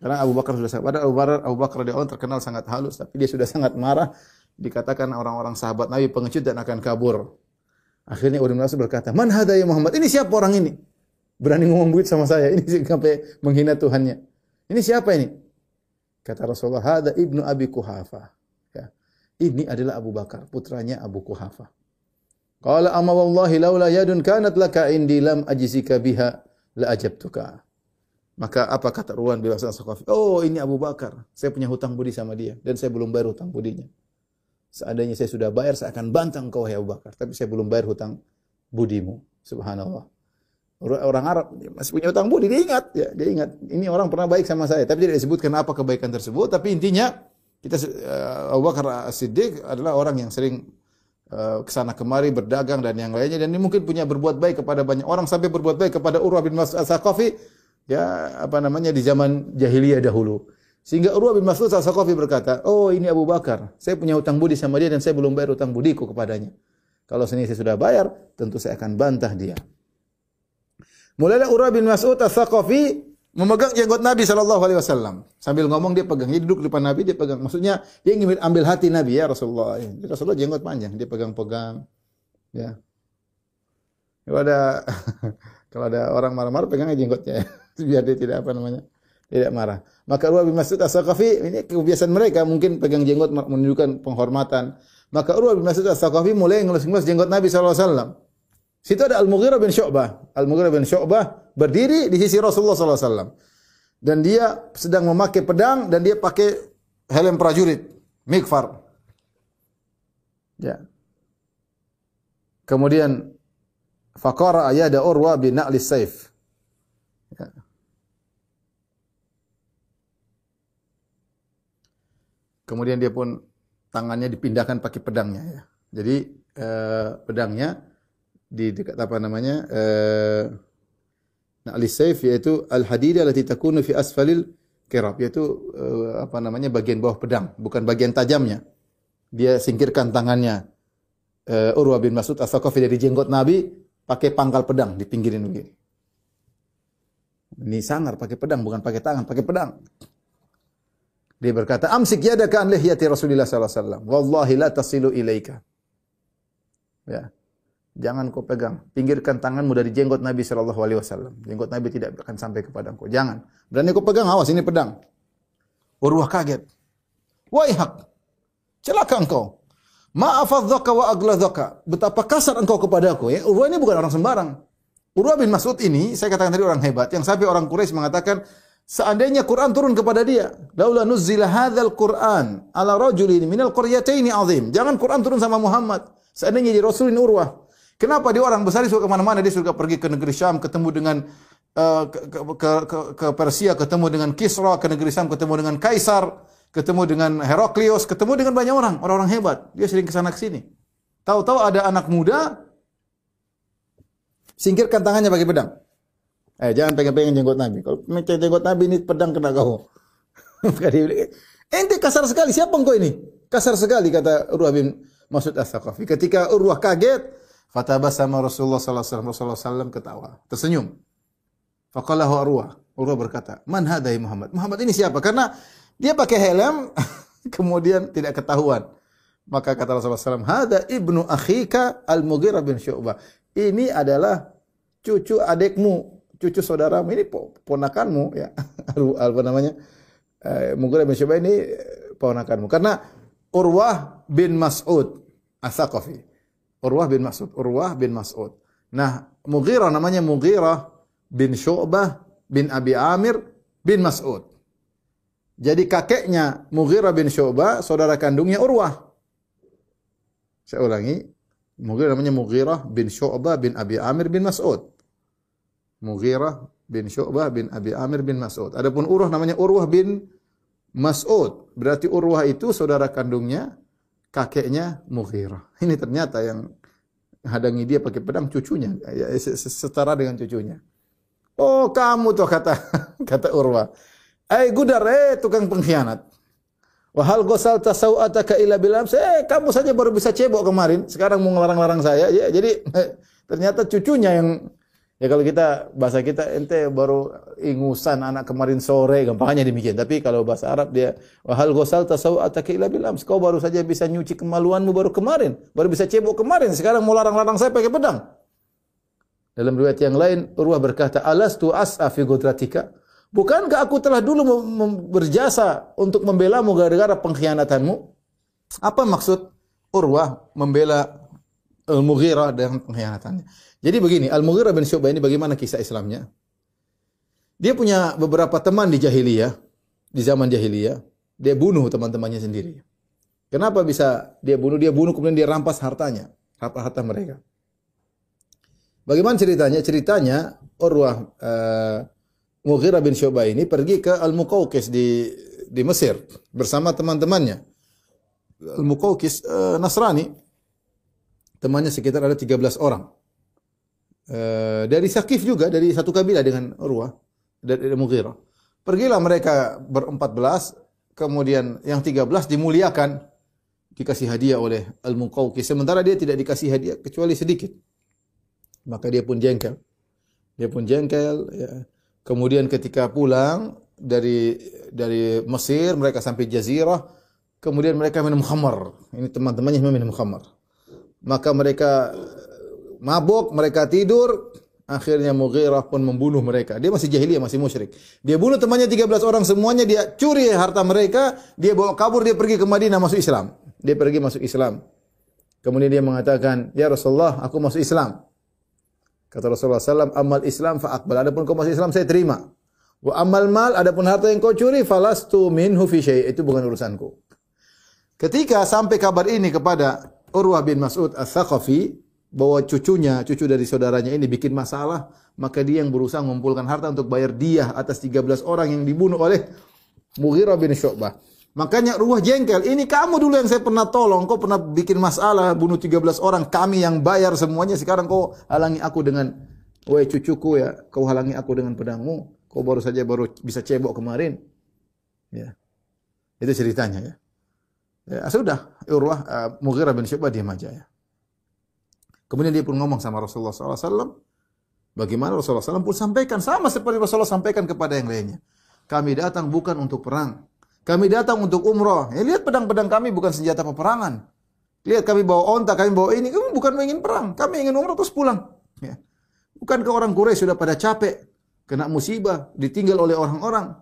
Karena Abu Bakar sudah sangat Abu Bakar Abu Bakar radhiyallahu terkenal sangat halus tapi dia sudah sangat marah dikatakan orang-orang sahabat Nabi pengecut dan akan kabur. Akhirnya Urwah bin berkata, "Man hadha ya Muhammad? Ini siapa orang ini? Berani ngomong begitu sama saya. Ini sampai menghina Tuhannya. Ini siapa ini?" Kata Rasulullah, "Hada ibnu Abi Kuhafa." Ya. Ini adalah Abu Bakar, putranya Abu Kuhafa. Qala amma wallahi laula yadun kanat laka indi lam ajzika biha la ajabtuka. Maka apa kata Ruwan bin Saqafi? Oh, ini Abu Bakar. Saya punya hutang budi sama dia dan saya belum bayar hutang budinya. Seandainya saya sudah bayar, saya akan bantang kau ya Abu Bakar. Tapi saya belum bayar hutang budimu. Subhanallah. Orang Arab masih punya utang budi, dia ingat, ya, dia ingat. Ini orang pernah baik sama saya, tapi tidak disebutkan apa kebaikan tersebut. Tapi intinya kita uh, Abu Bakar Siddiq adalah orang yang sering uh, ke sana kemari berdagang dan yang lainnya dan ini mungkin punya berbuat baik kepada banyak orang sampai berbuat baik kepada Urwah bin Mas'ud Al-Saqafi ya apa namanya di zaman jahiliyah dahulu. Sehingga Urwah bin Mas'ud Al-Saqafi berkata, "Oh, ini Abu Bakar. Saya punya utang budi sama dia dan saya belum bayar utang budiku kepadanya. Kalau sini saya sudah bayar, tentu saya akan bantah dia." Mulailah Urwah bin Mas'ud As-Saqafi memegang jenggot Nabi sallallahu alaihi wasallam. Sambil ngomong dia pegang, dia duduk di depan Nabi dia pegang. Maksudnya dia ingin ambil hati Nabi ya Rasulullah. Ya, Rasulullah jenggot panjang, dia pegang-pegang. Ya. Kalau ada kalau ada orang marah-marah pegangnya jenggotnya biar dia tidak apa namanya tidak marah. Maka Urwah bin Mas'ud As-Saqafi ini kebiasaan mereka mungkin pegang jenggot menunjukkan penghormatan. Maka Urwah bin Mas'ud As-Saqafi mulai ngelus-ngelus jenggot Nabi sallallahu alaihi wasallam. Situ ada Al-Mughirah bin Syu'bah. Al-Mughirah bin Syu'bah berdiri di sisi Rasulullah SAW. Dan dia sedang memakai pedang dan dia pakai helm prajurit, mikfar. Ya. Kemudian faqara ayada Urwa bin Na'li Saif. Ya. Kemudian dia pun tangannya dipindahkan pakai pedangnya ya. Jadi eh, pedangnya di dekat apa namanya? Eh, Na'li Saif yaitu al-hadida allati takunu fi asfalil kirab yaitu eh, apa namanya bagian bawah pedang, bukan bagian tajamnya. Dia singkirkan tangannya uh, Urwa bin Mas'ud As-Saqafi dari jenggot Nabi pakai pangkal pedang di pinggirin begini. Ini sangar pakai pedang bukan pakai tangan, pakai pedang. Dia berkata, "Amsik yadaka an lihyati Rasulillah sallallahu alaihi wasallam. Wallahi la tasilu ilaika." Ya. Jangan kau pegang. Pinggirkan tanganmu dari jenggot Nabi sallallahu alaihi wasallam. Jenggot Nabi tidak akan sampai kepada engkau. Jangan. Berani kau pegang, awas ini pedang. Urwah kaget. Waihak. Celaka engkau. Ma'afadzaka wa agladhaka. Betapa kasar engkau kepadaku ya. Urwah ini bukan orang sembarang. Urwah bin Mas'ud ini, saya katakan tadi orang hebat. Yang sampai orang Quraisy mengatakan, seandainya Quran turun kepada dia. Laula nuzzila hadzal Quran ala rajulin minal qaryataini azim. Jangan Quran turun sama Muhammad. Seandainya jadi Rasul ini Urwah. Kenapa dia orang besar, dia suka ke mana-mana. Dia suka pergi ke negeri Syam, ketemu dengan uh, ke, ke, ke, ke Persia, ketemu dengan Kisra, ke negeri Syam, ketemu dengan Kaisar ketemu dengan Heraklius, ketemu dengan banyak orang, orang-orang hebat. Dia sering ke sana ke sini. Tahu-tahu ada anak muda singkirkan tangannya pakai pedang. Eh, jangan pegang-pegang jenggot Nabi. Kalau pegang jenggot Nabi ini pedang kena kau. Ente kasar sekali. Siapa engkau ini? Kasar sekali kata Urwah bin Mas'ud As-Saqafi. Ketika Urwah kaget, fatabasama Rasulullah sallallahu alaihi wasallam Rasulullah sallam ketawa, tersenyum. Faqalahu Urwah. Urwah berkata, "Man hadai Muhammad?" Muhammad ini siapa? Karena dia pakai helm, kemudian tidak ketahuan. Maka kata Rasulullah SAW, Hada ibnu akhika al-Mughirah bin Syu'bah. Ini adalah cucu adikmu, cucu saudaramu, ini ponakanmu. ya Apa namanya? Eh, Mughirah bin Syu'bah ini eh, ponakanmu. Karena Urwah bin Mas'ud, As-Saqafi. Urwah bin Mas'ud, Urwah bin Mas'ud. Nah, Mughirah namanya Mughirah bin Syu'bah bin Abi Amir bin Mas'ud. Jadi kakeknya Mughirah bin Syu'bah, saudara kandungnya Urwah. Saya ulangi, Mughirah namanya Mughirah bin Syu'bah bin Abi Amir bin Mas'ud. Mughirah bin Syu'bah bin Abi Amir bin Mas'ud. Adapun Urwah namanya Urwah bin Mas'ud. Berarti Urwah itu saudara kandungnya kakeknya Mughirah. Ini ternyata yang hadangi dia pakai pedang cucunya, ya, setara dengan cucunya. Oh, kamu tuh kata kata Urwah. Eh gudar, eh tukang pengkhianat. Wahal gosal tasau ataka ila bilam. Eh kamu saja baru bisa cebok kemarin. Sekarang mau ngelarang-larang saya. Ya, jadi ternyata cucunya yang ya kalau kita bahasa kita ente baru ingusan anak kemarin sore gampangnya demikian. Tapi kalau bahasa Arab dia wahal gosal tasau ataka ila bilam. Kau baru saja bisa nyuci kemaluanmu baru kemarin. Baru bisa cebok kemarin. Sekarang mau larang-larang saya pakai pedang. Dalam riwayat yang lain Urwah berkata, "Alastu as'a fi gudratika?" Bukankah aku telah dulu berjasa untuk membelamu gara-gara pengkhianatanmu? Apa maksud Urwah membela Al-Mughirah dengan pengkhianatannya? Jadi begini, Al-Mughirah bin Syu'bah ini bagaimana kisah Islamnya? Dia punya beberapa teman di jahiliyah, di zaman jahiliyah. Dia bunuh teman-temannya sendiri. Kenapa bisa dia bunuh? Dia bunuh kemudian dia rampas hartanya, harta mereka. Bagaimana ceritanya? Ceritanya Urwah uh, Mughirah bin Syu'bah ini pergi ke Al-Muqawqis di di Mesir bersama teman-temannya. Al-Muqawqis uh, Nasrani. Temannya sekitar ada 13 orang. Uh, dari Sakif juga, dari satu kabilah dengan Urwah dari Mughirah. Pergilah mereka berempat belas, kemudian yang tiga belas dimuliakan, dikasih hadiah oleh Al-Muqawqis. Sementara dia tidak dikasih hadiah kecuali sedikit. Maka dia pun jengkel. Dia pun jengkel, ya Kemudian ketika pulang dari dari Mesir mereka sampai Jazirah, kemudian mereka minum khamar. Ini teman-temannya minum khamar. Maka mereka mabuk, mereka tidur, akhirnya Mughirah pun membunuh mereka. Dia masih jahiliyah, masih musyrik. Dia bunuh temannya 13 orang semuanya, dia curi harta mereka, dia bawa kabur, dia pergi ke Madinah masuk Islam. Dia pergi masuk Islam. Kemudian dia mengatakan, "Ya Rasulullah, aku masuk Islam." Kata Rasulullah SAW, amal Islam fa'akbal. Adapun kau masuk Islam, saya terima. Wa amal mal, adapun harta yang kau curi, falastu minhu fi syai. Itu bukan urusanku. Ketika sampai kabar ini kepada Urwah bin Mas'ud Ats-Tsaqafi bahwa cucunya, cucu dari saudaranya ini bikin masalah, maka dia yang berusaha mengumpulkan harta untuk bayar dia atas 13 orang yang dibunuh oleh Mughirah bin Syu'bah. Makanya Ruwah jengkel, ini kamu dulu yang saya pernah tolong, kau pernah bikin masalah, bunuh 13 orang, kami yang bayar semuanya, sekarang kau halangi aku dengan, woi cucuku ya, kau halangi aku dengan pedangmu, kau baru saja baru bisa cebok kemarin. Ya. Itu ceritanya ya. Ya, sudah, Urwah uh, Mughirah bin Syu'bah diam aja ya. Kemudian dia pun ngomong sama Rasulullah SAW. Bagaimana Rasulullah SAW pun sampaikan. Sama seperti Rasulullah sampaikan kepada yang lainnya. Kami datang bukan untuk perang. Kami datang untuk umrah. Ya, lihat pedang-pedang kami bukan senjata peperangan. Lihat kami bawa onta, kami bawa ini. Kami bukan ingin perang. Kami ingin umrah terus pulang. Ya. Ke orang Quraisy sudah pada capek. Kena musibah. Ditinggal oleh orang-orang.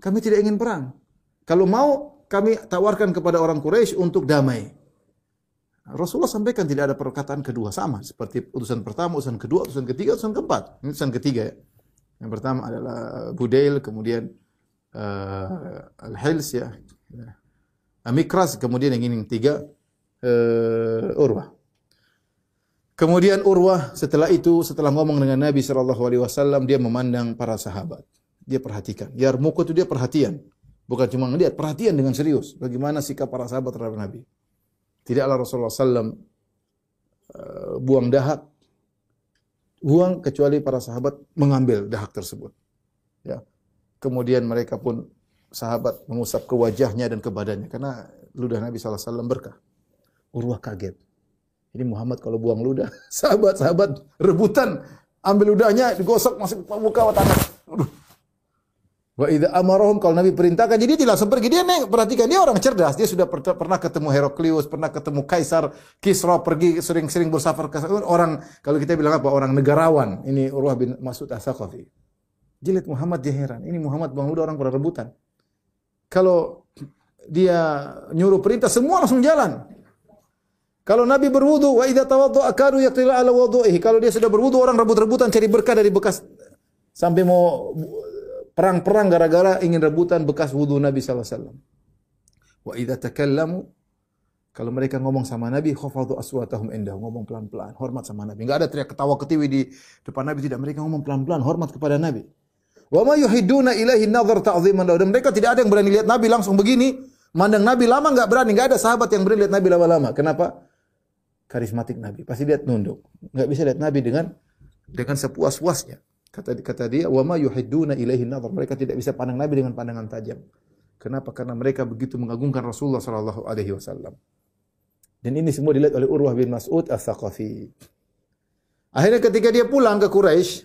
Kami tidak ingin perang. Kalau mau, kami tawarkan kepada orang Quraisy untuk damai. Rasulullah sampaikan tidak ada perkataan kedua sama seperti utusan pertama, utusan kedua, utusan ketiga, utusan keempat. Ini utusan ketiga ya. Yang pertama adalah Budail, kemudian uh, Al-Hils ya. Amikras, kemudian yang ini yang tiga uh, Urwah. Kemudian Urwah setelah itu setelah ngomong dengan Nabi sallallahu alaihi wasallam dia memandang para sahabat. Dia perhatikan. Yarmuku itu dia perhatian. Bukan cuma ngeliat, perhatian dengan serius bagaimana sikap para sahabat terhadap Nabi. Tidaklah Rasulullah SAW uh, buang dahak, buang kecuali para sahabat mengambil dahak tersebut. Ya. Kemudian mereka pun sahabat mengusap ke wajahnya dan ke badannya karena ludah Nabi SAW berkah. Urwah kaget. Ini Muhammad kalau buang ludah, sahabat-sahabat rebutan ambil ludahnya digosok masuk muka tanah. Aduh, Wa idza amarahum kalau Nabi perintahkan jadi langsung pergi. Dia nih perhatikan dia orang cerdas. Dia sudah per pernah ketemu Heraklius, pernah ketemu Kaisar Kisra, pergi sering-sering bersafar ke orang kalau kita bilang apa? Orang negarawan. Ini Urwah bin Mas'ud As-Saqafi. Jilid Muhammad dia heran. Ini Muhammad bang udah orang pada rebutan. Kalau dia nyuruh perintah semua langsung jalan. Kalau Nabi berwudu, wa idza tawaddu akadu yaqtilu ala wudu'ihi. Kalau dia sudah berwudu orang rebut-rebutan cari berkah dari bekas sampai mau perang-perang gara-gara ingin rebutan bekas wudhu Nabi sallallahu alaihi wasallam. Wa idza kalau mereka ngomong sama Nabi, khafadhu aswatahum indah, ngomong pelan-pelan, hormat sama Nabi. Enggak ada teriak ketawa ketiwi di depan Nabi, tidak. Mereka ngomong pelan-pelan, hormat kepada Nabi. Wa ma yuhiduna ilaihi nadhar ta'ziman Dan mereka tidak ada yang berani lihat Nabi langsung begini, mandang Nabi lama enggak berani, enggak ada sahabat yang berani lihat Nabi lama-lama. Kenapa? Karismatik Nabi. Pasti lihat nunduk. Enggak bisa lihat Nabi dengan dengan sepuas-puasnya. Kata kata dia, "Wa ma yuhidduna ilaihi nadhar." Mereka tidak bisa pandang Nabi dengan pandangan tajam. Kenapa? Karena mereka begitu mengagungkan Rasulullah sallallahu alaihi wasallam. Dan ini semua dilihat oleh Urwah bin Mas'ud Ats-Tsaqafi. Akhirnya ketika dia pulang ke Quraisy,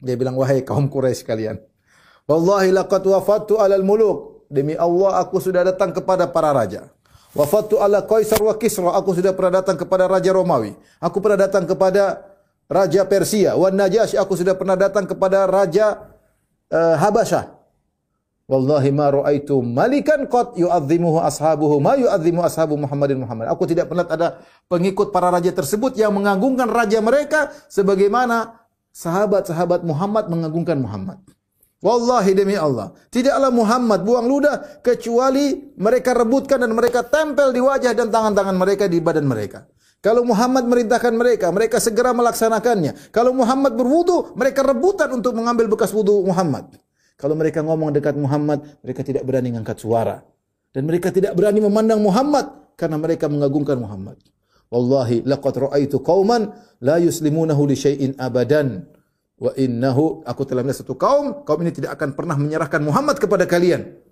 dia bilang, "Wahai kaum Quraisy kalian, wallahi laqad wafattu alal muluk." Demi Allah aku sudah datang kepada para raja. Wafattu ala Qaisar wa Kisra, aku sudah pernah datang kepada raja Romawi. Aku pernah datang kepada raja Persia, wan Najasyi aku sudah pernah datang kepada raja uh, Habasyah. Wallahi ma raaitu malikan qad yu'azzimuhu ashabuhu ma yu'azzimu ashabu Muhammadin Muhammad. Aku tidak pernah ada pengikut para raja tersebut yang mengagungkan raja mereka sebagaimana sahabat-sahabat Muhammad mengagungkan Muhammad. Wallahi demi Allah, tidaklah Muhammad buang ludah kecuali mereka rebutkan dan mereka tempel di wajah dan tangan-tangan mereka di badan mereka. Kalau Muhammad merintahkan mereka, mereka segera melaksanakannya. Kalau Muhammad berwudu, mereka rebutan untuk mengambil bekas wudu Muhammad. Kalau mereka ngomong dekat Muhammad, mereka tidak berani mengangkat suara. Dan mereka tidak berani memandang Muhammad karena mereka mengagungkan Muhammad. Wallahi laqad ra'aitu qauman la yuslimunahu li syai'in abadan. Wa innahu aku telah melihat satu kaum, kaum ini tidak akan pernah menyerahkan Muhammad kepada kalian.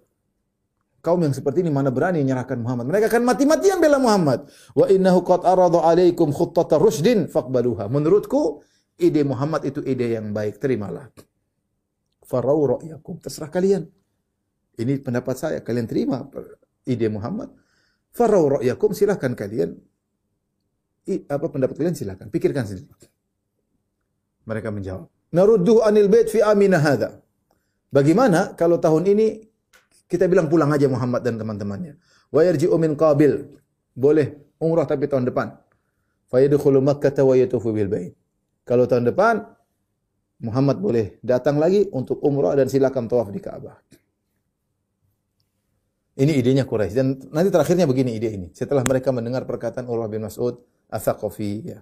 Kaum yang seperti ini mana berani menyerahkan Muhammad. Mereka akan mati-matian bela Muhammad. Wa innahu qad arada alaikum khuttata rushdin faqbaluha. Menurutku ide Muhammad itu ide yang baik, terimalah. Farau ra'yakum. Terserah kalian. Ini pendapat saya, kalian terima ide Muhammad. Farau ra'yakum, silahkan kalian I, apa pendapat kalian silahkan, pikirkan sendiri. Mereka menjawab, Narudduhu anil bait fi amina hadha. Bagaimana kalau tahun ini kita bilang pulang aja Muhammad dan teman-temannya. Wa yarji'u min qabil. Boleh umrah tapi tahun depan. Fa yadkhulu Makkah wa yatufu bil bait. Kalau tahun depan Muhammad boleh datang lagi untuk umrah dan silakan tawaf di Ka'bah. Ini idenya Quraisy dan nanti terakhirnya begini ide ini. Setelah mereka mendengar perkataan Urwah bin Mas'ud, Ats-Tsaqafi ya.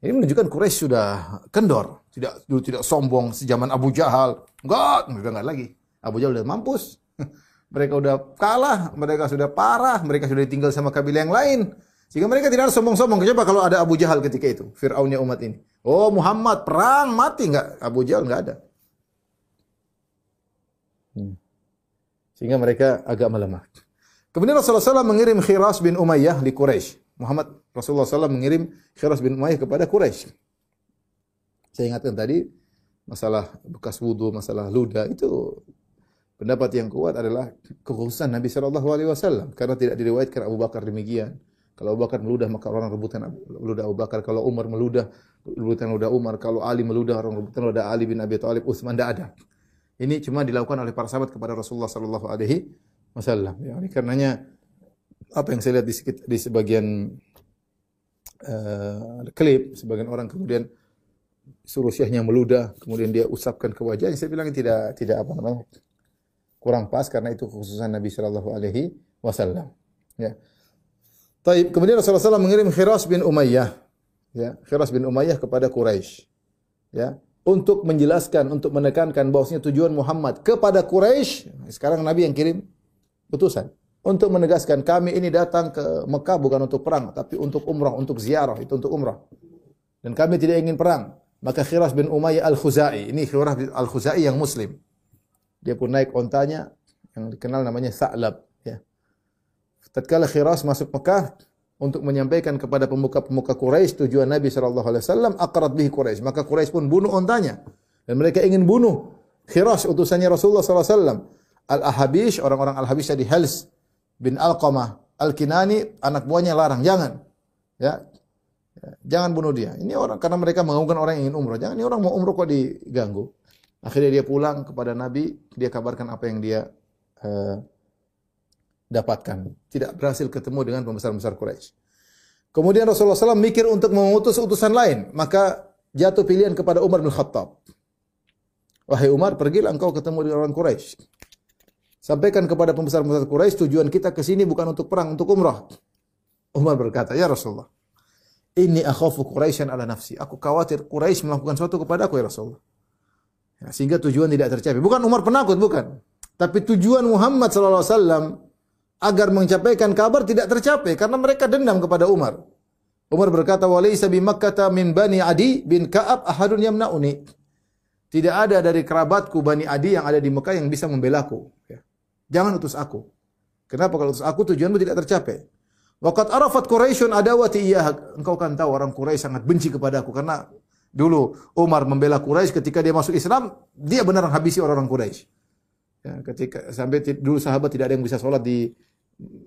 Ini menunjukkan Quraisy sudah kendor, tidak dulu tidak sombong sejaman Abu Jahal. Enggak, udah enggak lagi. Abu Jahal udah mampus. mereka udah kalah, mereka sudah parah, mereka sudah tinggal sama kabilah yang lain. Sehingga mereka tidak harus sombong-sombong. Coba kalau ada Abu Jahal ketika itu, Fir'aunnya umat ini. Oh Muhammad perang mati enggak? Abu Jahal enggak ada. Hmm. Sehingga mereka agak melemah. Kemudian Rasulullah SAW mengirim Khiras bin Umayyah di Quraisy. Muhammad Rasulullah SAW mengirim Khiras bin Umayyah kepada Quraisy. Saya ingatkan tadi masalah bekas wudhu, masalah ludah itu pendapat yang kuat adalah kekhususan Nabi Shallallahu Alaihi Wasallam karena tidak diriwayatkan Abu Bakar demikian. Kalau Abu Bakar meludah maka orang rebutan meludah Abu Bakar. Kalau Umar meludah rebutan meludah Umar. Kalau Ali meludah orang rebutan meludah Ali bin Abi Thalib. Utsman tidak ada. Ini cuma dilakukan oleh para sahabat kepada Rasulullah sallallahu alaihi wasallam. Ya, ini karenanya apa yang saya lihat di, di sebagian uh, klip, sebagian orang kemudian suruh syekhnya meludah, kemudian dia usapkan ke wajahnya. Saya bilang tidak tidak apa namanya kurang pas karena itu khususan Nabi Shallallahu Alaihi Wasallam. Ya. Taib. Kemudian Rasulullah SAW mengirim Khiras bin Umayyah, ya, Khiras bin Umayyah kepada Quraisy, ya, untuk menjelaskan, untuk menekankan bahwasanya tujuan Muhammad kepada Quraisy. Sekarang Nabi yang kirim utusan untuk menegaskan kami ini datang ke Mekah bukan untuk perang, tapi untuk umrah, untuk ziarah, itu untuk umrah. Dan kami tidak ingin perang. Maka Khiras bin Umayyah Al-Khuzai, ini Khiras Al-Khuzai yang muslim. Dia pun naik ontanya yang dikenal namanya Sa'lab, ya. Tatkala Khiras masuk Mekah, untuk menyampaikan kepada pemuka-pemuka Quraisy tujuan Nabi sallallahu alaihi wasallam aqrat bihi Quraisy. Maka Quraisy pun bunuh ontanya dan mereka ingin bunuh Khiras utusannya Rasulullah sallallahu alaihi wasallam. Al-Ahabish orang-orang Al-Habisy di Hals bin Al-Qamah Al-Kinani anak buahnya larang jangan. Ya. Jangan bunuh dia. Ini orang karena mereka mengagukan orang yang ingin umroh. Jangan ini orang mau umroh kok diganggu. Akhirnya dia pulang kepada Nabi, dia kabarkan apa yang dia uh, dapatkan. Tidak berhasil ketemu dengan pembesar-pembesar Quraisy. Kemudian Rasulullah SAW mikir untuk mengutus utusan lain. Maka jatuh pilihan kepada Umar bin Khattab. Wahai Umar, pergilah engkau ketemu dengan orang Quraisy. Sampaikan kepada pembesar-pembesar Quraisy tujuan kita ke sini bukan untuk perang, untuk umrah. Umar berkata, "Ya Rasulullah, ini akhafu Quraisyan ala nafsi. Aku khawatir Quraisy melakukan sesuatu kepada aku ya Rasulullah." Ya, sehingga tujuan tidak tercapai. Bukan Umar penakut, bukan. Tapi tujuan Muhammad wasallam agar mencapaikan kabar tidak tercapai karena mereka dendam kepada Umar. Umar berkata, "Walaysa bi Makkah min Bani Adi bin Ka'ab ahadun yamna'uni." Tidak ada dari kerabatku Bani Adi yang ada di Mekah yang bisa membelaku. Ya. Jangan utus aku. Kenapa kalau utus aku tujuanmu tidak tercapai? Waqat arafat Quraisyun adawati iya. Engkau kan tahu orang Quraisy sangat benci kepadaku karena dulu Umar membela Quraisy ketika dia masuk Islam, dia benar habisi orang-orang Quraisy. Ya, ketika sampai dulu sahabat tidak ada yang bisa sholat di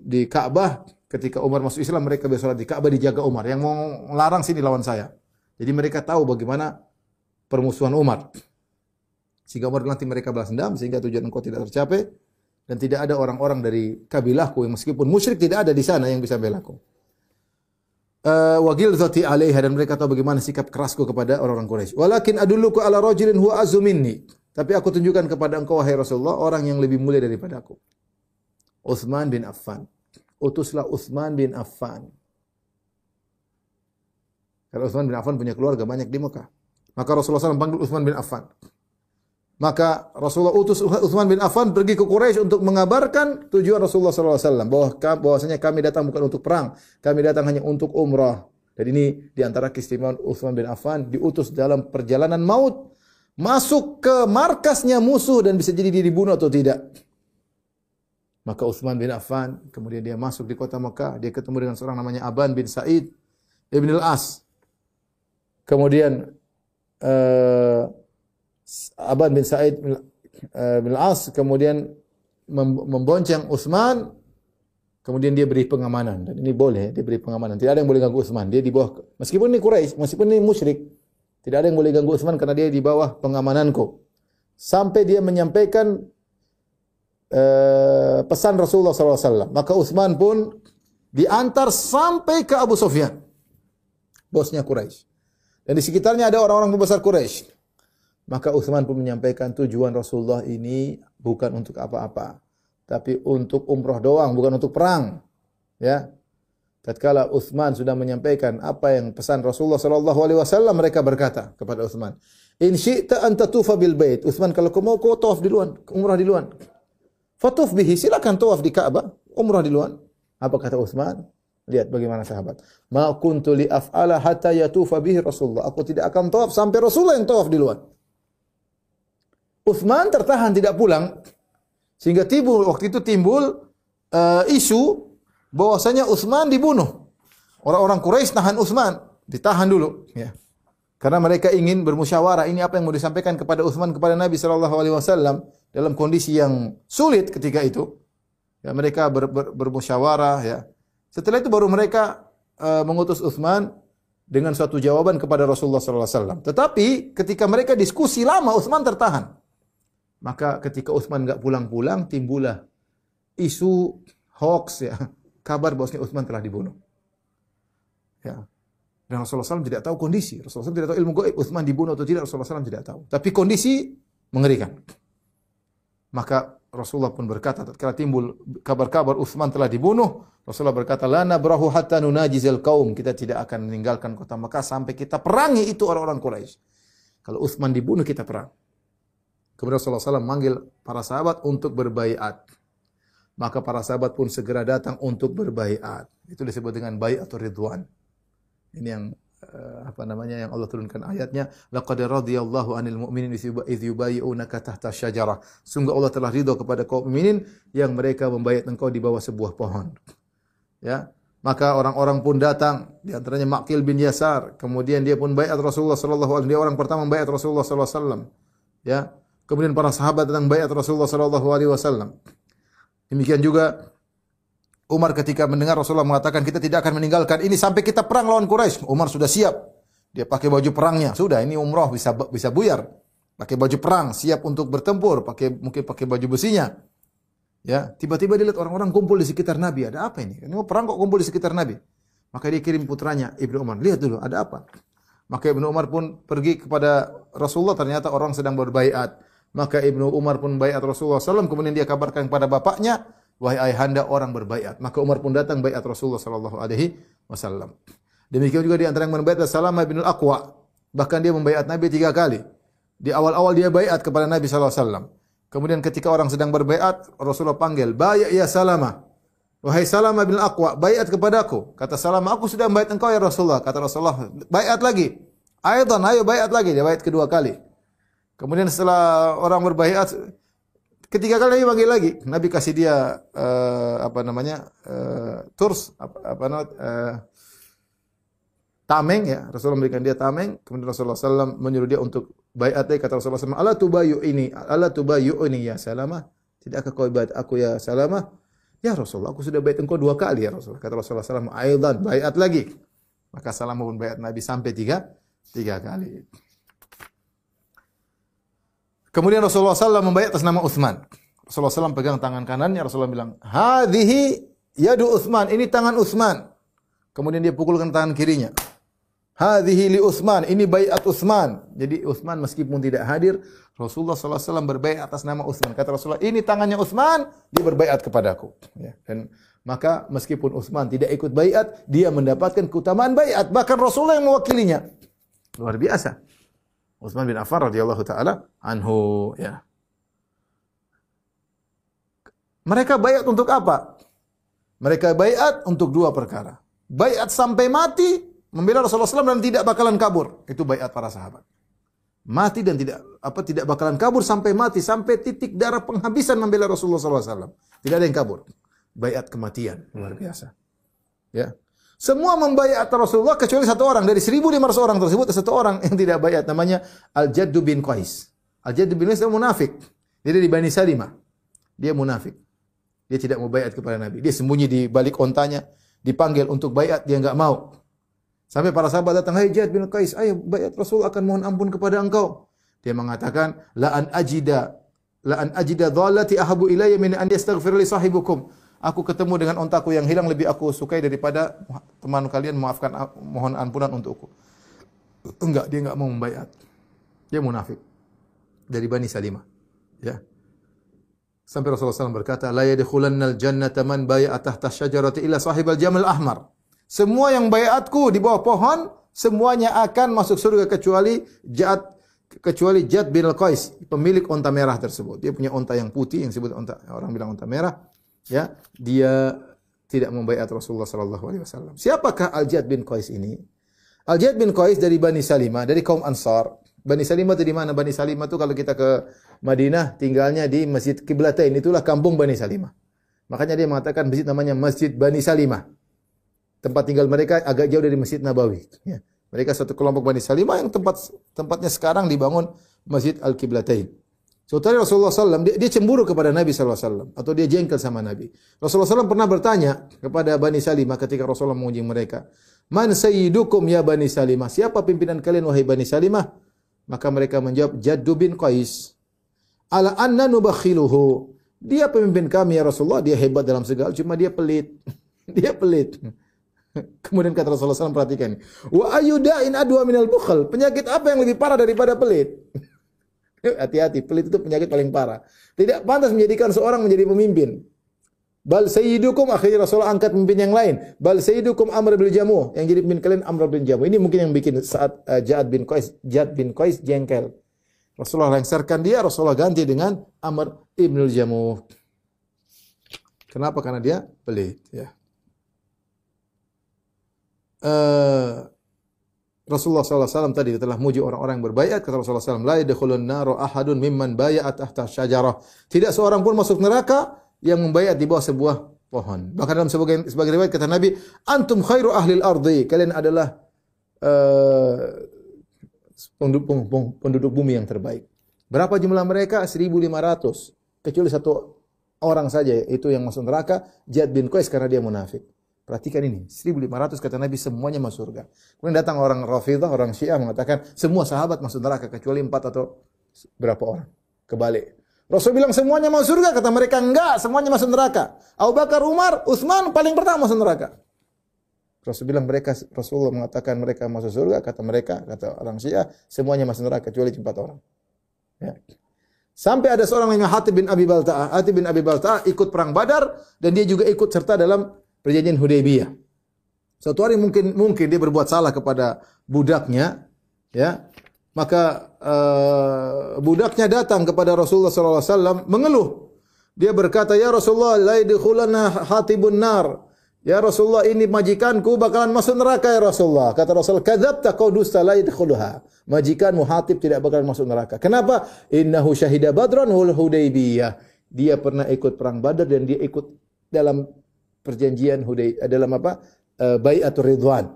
di Ka'bah ketika Umar masuk Islam mereka bersolat di Ka'bah dijaga Umar. Yang mau melarang sini lawan saya. Jadi mereka tahu bagaimana permusuhan Umar. Sehingga Umar nanti mereka balas dendam sehingga tujuan engkau tidak tercapai dan tidak ada orang-orang dari kabilahku yang meskipun musyrik tidak ada di sana yang bisa belaku. Uh, wagil zati alaiha dan mereka tahu bagaimana sikap kerasku kepada orang-orang Quraisy. Walakin adulluku ala rajulin huwa azuminni. Tapi aku tunjukkan kepada engkau wahai Rasulullah orang yang lebih mulia daripada aku. Uthman bin Affan. Utuslah Uthman bin Affan. Karena Uthman bin Affan punya keluarga banyak di Mekah. Maka Rasulullah SAW panggil Uthman bin Affan. Maka Rasulullah utus Uthman bin Affan pergi ke Quraisy untuk mengabarkan tujuan Rasulullah SAW bahwa bahwasanya kami datang bukan untuk perang, kami datang hanya untuk umrah. Dan ini di antara keistimewaan Uthman bin Affan diutus dalam perjalanan maut masuk ke markasnya musuh dan bisa jadi dia dibunuh atau tidak. Maka Uthman bin Affan, kemudian dia masuk di kota Mekah, dia ketemu dengan seorang namanya Aban bin Sa'id Ibn al-As. Kemudian uh, Aban bin Sa'id bin al-As kemudian membonceng Uthman, kemudian dia beri pengamanan. Dan ini boleh, dia beri pengamanan. Tidak ada yang boleh ganggu Uthman. Dia di bawah, meskipun ini Quraisy, meskipun ini musyrik, tidak ada yang boleh ganggu Uthman karena dia di bawah pengamananku. Sampai dia menyampaikan uh, pesan Rasulullah SAW. Maka Utsman pun diantar sampai ke Abu Sufyan, bosnya Quraisy. Dan di sekitarnya ada orang-orang pembesar Quraisy. Maka Utsman pun menyampaikan tujuan Rasulullah ini bukan untuk apa-apa, tapi untuk umroh doang, bukan untuk perang. Ya. Tatkala Utsman sudah menyampaikan apa yang pesan Rasulullah sallallahu alaihi wasallam, mereka berkata kepada Utsman, "In syi'ta an bil bait." Utsman kalau kau mau kau tawaf luar, umrah di luar. Fatuf bihi, silakan tawaf di Ka'bah, umrah luar. Apa kata Utsman? Lihat bagaimana sahabat. Ma kuntu li af'ala hatta yatufa bihi Rasulullah. Aku tidak akan tawaf sampai Rasulullah yang tawaf di luar. Utsman tertahan tidak pulang sehingga timbul waktu itu timbul uh, isu bahwasanya Utsman dibunuh. Orang-orang Quraisy tahan Utsman, ditahan dulu, ya. Karena mereka ingin bermusyawarah ini apa yang mau disampaikan kepada Utsman kepada Nabi sallallahu alaihi wasallam dalam kondisi yang sulit ketika itu. Ya, mereka ber, ber, bermusyawarah ya. Setelah itu baru mereka uh, mengutus Utsman dengan suatu jawaban kepada Rasulullah sallallahu alaihi wasallam. Tetapi ketika mereka diskusi lama Utsman tertahan. Maka ketika Utsman enggak pulang-pulang timbullah isu hoax ya kabar bahwasanya Utsman telah dibunuh. Ya. Dan Rasulullah SAW tidak tahu kondisi. Rasulullah SAW tidak tahu ilmu gaib. Utsman dibunuh atau tidak, Rasulullah SAW tidak tahu. Tapi kondisi mengerikan. Maka Rasulullah pun berkata, tatkala timbul kabar-kabar Utsman telah dibunuh, Rasulullah berkata, "Lana berahu hatta nunajizal kaum." Kita tidak akan meninggalkan kota Mekah sampai kita perangi itu orang-orang Quraisy. Kalau Utsman dibunuh, kita perang. Kemudian Rasulullah SAW manggil para sahabat untuk berbaiat maka para sahabat pun segera datang untuk berbaiat. Itu disebut dengan baiat atau ridwan. Ini yang uh, apa namanya yang Allah turunkan ayatnya laqad radhiyallahu 'anil mu'minin idh yubayyi'unaka tahta syajarah. Sungguh Allah telah ridho kepada kaum mukminin yang mereka membayat engkau di bawah sebuah pohon. Ya. Maka orang-orang pun datang, di antaranya Maqil bin Yasar, kemudian dia pun bayat Rasulullah sallallahu alaihi wasallam. Dia orang pertama bayat Rasulullah sallallahu alaihi wasallam. Ya. Kemudian para sahabat datang bayat Rasulullah sallallahu alaihi wasallam. Demikian juga Umar ketika mendengar Rasulullah mengatakan kita tidak akan meninggalkan ini sampai kita perang lawan Quraisy. Umar sudah siap. Dia pakai baju perangnya. Sudah ini umroh bisa bisa buyar. Pakai baju perang, siap untuk bertempur, pakai mungkin pakai baju besinya. Ya, tiba-tiba dilihat orang-orang kumpul di sekitar Nabi. Ada apa ini? Ini mau perang kok kumpul di sekitar Nabi. Maka dia kirim putranya Ibnu Umar, lihat dulu ada apa. Maka Ibnu Umar pun pergi kepada Rasulullah ternyata orang sedang berbaiat. Maka Ibnu Umar pun bayat Rasulullah SAW. Kemudian dia kabarkan kepada bapaknya, wahai ayahanda orang berbayat. Maka Umar pun datang bayat Rasulullah Sallallahu Alaihi Wasallam. Demikian juga di antara yang membayat Salamah bin Al-Aqwa. Bahkan dia membayat Nabi tiga kali. Di awal-awal dia bayat kepada Nabi Sallallahu Alaihi Wasallam. Kemudian ketika orang sedang berbayat, Rasulullah panggil, bayat ya Salamah. Wahai Salamah bin Al-Aqwa, bayat kepadaku. Kata Salamah, aku sudah bayat engkau ya Rasulullah. Kata Rasulullah, bayat lagi. Ayatan, ayo bayat lagi. Dia bayat kedua kali. Kemudian setelah orang berbaiat ketiga kali Nabi panggil lagi. Nabi kasih dia uh, apa namanya? Uh, turs apa, apa uh, tameng ya. Rasulullah memberikan dia tameng, kemudian Rasulullah SAW menyuruh dia untuk baiat kata Rasulullah SAW, "Ala tubayu ini, ala tubayu ini ya Salamah." Tidakkah kau baiat aku ya Salamah? Ya Rasulullah, aku sudah baiat engkau dua kali ya Rasulullah. Kata Rasulullah SAW, "Aidan, baiat lagi." Maka Salamah pun baiat Nabi sampai tiga, tiga kali. Kemudian Rasulullah SAW membayar atas nama Uthman. Rasulullah SAW pegang tangan kanannya, Rasulullah bilang, Hadihi yadu Uthman, ini tangan Uthman. Kemudian dia pukulkan tangan kirinya. Hadihi li Uthman, ini bayat Uthman. Jadi Uthman meskipun tidak hadir, Rasulullah SAW berbayat atas nama Uthman. Kata Rasulullah, ini tangannya Uthman, dia berbayat kepadaku. Ya, dan maka meskipun Uthman tidak ikut bayat, dia mendapatkan keutamaan bayat. Bahkan Rasulullah yang mewakilinya. Luar biasa. Utsman bin Affan radhiyallahu taala anhu ya. Mereka bayat untuk apa? Mereka bayat untuk dua perkara. Bayat sampai mati membela Rasulullah SAW dan tidak bakalan kabur. Itu bayat para sahabat. Mati dan tidak apa tidak bakalan kabur sampai mati sampai titik darah penghabisan membela Rasulullah SAW. Tidak ada yang kabur. Bayat kematian luar biasa. Ya. Semua membayat Rasulullah kecuali satu orang. Dari 1.500 orang tersebut, satu orang yang tidak bayat. Namanya Al-Jaddu bin Qais. Al-Jaddu bin Qais munafik. Dia di Bani Salimah. Dia munafik. Dia tidak mau bayat kepada Nabi. Dia sembunyi di balik ontanya. Dipanggil untuk bayat, dia enggak mau. Sampai para sahabat datang, Hai Jad bin Qais, ayo bayat Rasul akan mohon ampun kepada engkau. Dia mengatakan, La an ajida, la an ajida dhalati ahabu ilayya min an yastaghfir li sahibukum. Aku ketemu dengan ontaku yang hilang lebih aku sukai daripada teman kalian maafkan mohon ampunan untukku. Enggak, dia enggak mau membayar. Dia munafik. Dari Bani Salimah. Ya. Sampai Rasulullah SAW berkata, La yadkhulannal jannata man bay'a tahta syajarati illa jamal ahmar. Semua yang bayatku di bawah pohon, semuanya akan masuk surga kecuali Jad kecuali Jad bin Al-Qais, pemilik onta merah tersebut. Dia punya onta yang putih yang disebut onta orang bilang onta merah. Ya, dia tidak membayat Rasulullah sallallahu alaihi wasallam. Siapakah Al-Jad bin Qais ini? Al-Jad bin Qais dari Bani Salimah, dari kaum Ansar. Bani Salimah itu di mana? Bani Salimah itu kalau kita ke Madinah tinggalnya di Masjid Kiblatain, itulah kampung Bani Salimah. Makanya dia mengatakan masjid namanya Masjid Bani Salimah. Tempat tinggal mereka agak jauh dari Masjid Nabawi. Ya. Mereka satu kelompok Bani Salimah yang tempat tempatnya sekarang dibangun Masjid Al-Qiblatain. Suatu Rasulullah SAW, dia, dia cemburu kepada Nabi SAW. Atau dia jengkel sama Nabi. Rasulullah SAW pernah bertanya kepada Bani Salimah ketika Rasulullah menguji mereka. Man sayyidukum ya Bani Salimah? Siapa pimpinan kalian wahai Bani Salimah? Maka mereka menjawab, Jaddu bin Qais. Ala anna nubakhiluhu. Dia pemimpin kami ya Rasulullah. Dia hebat dalam segala, cuma dia pelit. dia pelit. Kemudian kata Rasulullah SAW perhatikan. Wa ayudain adwa minal bukhal. Penyakit apa yang lebih parah daripada pelit? Hati-hati, pelit itu penyakit paling parah. Tidak pantas menjadikan seorang menjadi pemimpin. Bal sayyidukum akhirnya Rasulullah angkat pemimpin yang lain. Bal sayyidukum Amr bin Jamuh. Yang jadi pemimpin kalian Amr bin Jamuh. Ini mungkin yang bikin saat uh, Ja'ad bin Qais, Ja'ad bin Qais jengkel. Rasulullah lengserkan dia, Rasulullah ganti dengan Amr ibn Jamuh. Kenapa? Karena dia pelit. Ya. Uh, Rasulullah SAW tadi telah muji orang-orang yang berbayat. Kata Rasulullah SAW, La yadkhulun naru ahadun mimman bayat tahta syajarah. Tidak seorang pun masuk neraka yang membayat di bawah sebuah pohon. Bahkan dalam sebagai, sebagai riwayat kata Nabi, Antum khairu ahli ardi. Kalian adalah uh, penduduk, penduduk bumi yang terbaik. Berapa jumlah mereka? 1.500. Kecuali satu orang saja itu yang masuk neraka, Jad bin Qais karena dia munafik. Perhatikan ini, 1500 kata Nabi semuanya masuk surga. Kemudian datang orang Rafidah, orang Syiah mengatakan semua sahabat masuk neraka kecuali empat atau berapa orang. Kebalik. Rasul bilang semuanya masuk surga, kata mereka enggak, semuanya masuk neraka. Abu Bakar, Umar, Utsman paling pertama masuk neraka. Rasul bilang mereka Rasulullah mengatakan mereka masuk surga, kata mereka, kata orang Syiah, semuanya masuk neraka kecuali empat orang. Ya. Sampai ada seorang namanya Hatib bin Abi Balta'ah. Hatib bin Abi Balta'ah ikut perang Badar dan dia juga ikut serta dalam perjanjian Hudaybiyah. Suatu hari mungkin mungkin dia berbuat salah kepada budaknya, ya. Maka uh, budaknya datang kepada Rasulullah SAW mengeluh. Dia berkata, "Ya Rasulullah, la yadkhulana hatibun nar." Ya Rasulullah, ini majikanku bakalan masuk neraka ya Rasulullah. Kata Rasul, "Kadzabta kau dusta la yadkhuluha." Majikanmu Hatib tidak bakalan masuk neraka. Kenapa? Innahu syahida Badran wal Hudaybiyah. Dia pernah ikut perang Badar dan dia ikut dalam perjanjian Huday dalam apa? Uh, Baiatur Ridwan.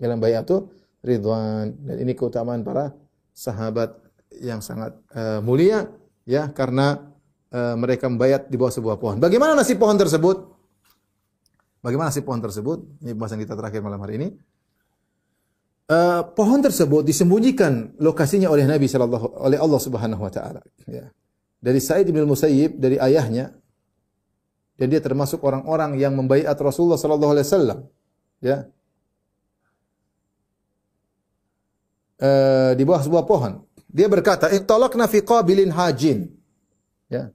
Dalam Baiatur Ridwan. Dan ini keutamaan para sahabat yang sangat uh, mulia ya karena uh, mereka membayat di bawah sebuah pohon. Bagaimana nasib pohon tersebut? Bagaimana nasib pohon tersebut? Ini pembahasan kita terakhir malam hari ini. Uh, pohon tersebut disembunyikan lokasinya oleh Nabi sallallahu oleh Allah Subhanahu wa taala ya. Dari Sa'id bin Musayyib dari ayahnya dan dia termasuk orang-orang yang membaiat Rasulullah sallallahu alaihi wasallam ya. E, di bawah sebuah pohon. Dia berkata ittalaqna fi qabilin hajin. Ya.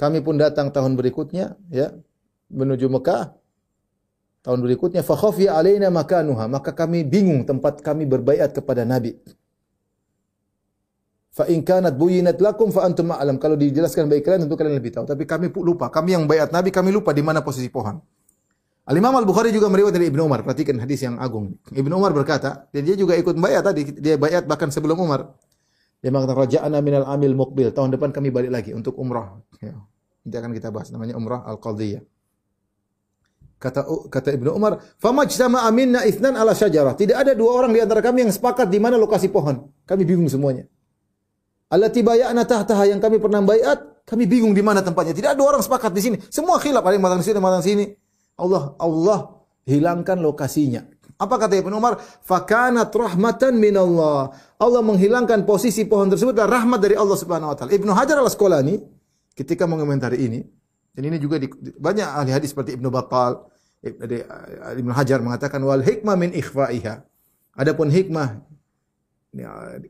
Kami pun datang tahun berikutnya ya menuju Mekah. Tahun berikutnya fa khafiya alaina makanuha. Maka kami bingung tempat kami berbaiat kepada Nabi Fa in kanat buyinat lakum fa antum ma'lam. Kalau dijelaskan baik kalian tentu kalian lebih tahu. Tapi kami lupa. Kami yang bayat Nabi kami lupa di mana posisi pohon. Al Imam Al Bukhari juga meriwayatkan dari Ibnu Umar. Perhatikan hadis yang agung. Ibnu Umar berkata, dan dia juga ikut bayat tadi. Dia bayat bahkan sebelum Umar. Dia mengatakan raja'ana minal amil muqbil. Tahun depan kami balik lagi untuk umrah. Ya. Nanti akan kita bahas namanya umrah al-qadhiyah. Kata kata Ibnu Umar, "Famajtama aminna itsnan ala syajarah." Tidak ada dua orang di antara kami yang sepakat di mana lokasi pohon. Kami bingung semuanya. Allati bay'ana tahtaha yang kami pernah bayat, kami bingung di mana tempatnya. Tidak ada orang sepakat di sini. Semua khilaf, ada yang mengatakan sini, mengatakan sini. Allah Allah hilangkan lokasinya. Apa kata Ibnu Umar? Fakanat rahmatan min Allah. Menghilangkan posisi pohon tersebut dan rahmat dari Allah Subhanahu wa taala. Ibnu Hajar Al-Asqalani ketika mengomentari ini, dan ini juga di, banyak ahli hadis seperti Ibnu Battal, Ibnu Hajar mengatakan wal hikmah min ikhfaiha. Adapun hikmah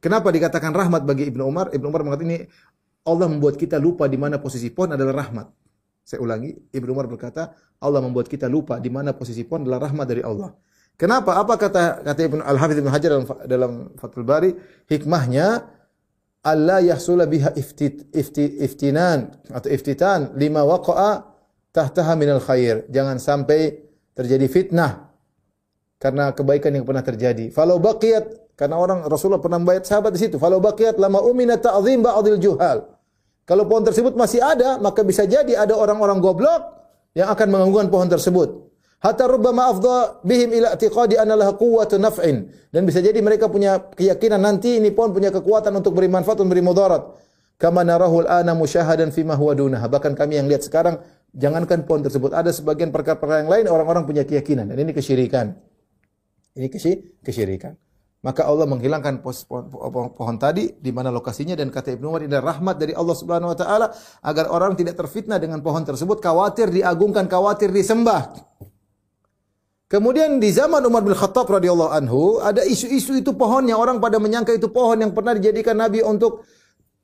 kenapa dikatakan rahmat bagi Ibnu Umar? Ibnu Umar mengatakan ini Allah membuat kita lupa di mana posisi pohon adalah rahmat. Saya ulangi, Ibnu Umar berkata, Allah membuat kita lupa di mana posisi pohon adalah rahmat dari Allah. Kenapa? Apa kata kata Ibnu Al-Hafidz Ibnu Hajar dalam dalam Fathul Bari? Hikmahnya Allah yahsula biha iftit, ifti, iftinan atau iftitan lima waqa'a tahtaha minal khair. Jangan sampai terjadi fitnah karena kebaikan yang pernah terjadi. Falau baqiyat karena orang Rasulullah pernah membayar sahabat di situ. Falau baqiyat lama umina ta'zim ba'dil juhal. Kalau pohon tersebut masih ada, maka bisa jadi ada orang-orang goblok yang akan mengganggukan pohon tersebut. Hatta rubbama afdha bihim ila i'tiqadi anna laha quwwatun naf'in. Dan bisa jadi mereka punya keyakinan nanti ini pohon punya kekuatan untuk beri manfaat dan beri mudarat. Kama narahul ana musyahadan fima huwa dunaha. Bahkan kami yang lihat sekarang jangankan pohon tersebut ada sebagian perkara-perkara yang lain orang-orang punya keyakinan dan ini kesyirikan. Ini kesyirikan. Maka Allah menghilangkan pohon, tadi di mana lokasinya dan kata Ibnu Umar ini rahmat dari Allah Subhanahu wa taala agar orang tidak terfitnah dengan pohon tersebut, khawatir diagungkan, khawatir disembah. Kemudian di zaman Umar bin Khattab radhiyallahu anhu ada isu-isu itu pohonnya orang pada menyangka itu pohon yang pernah dijadikan nabi untuk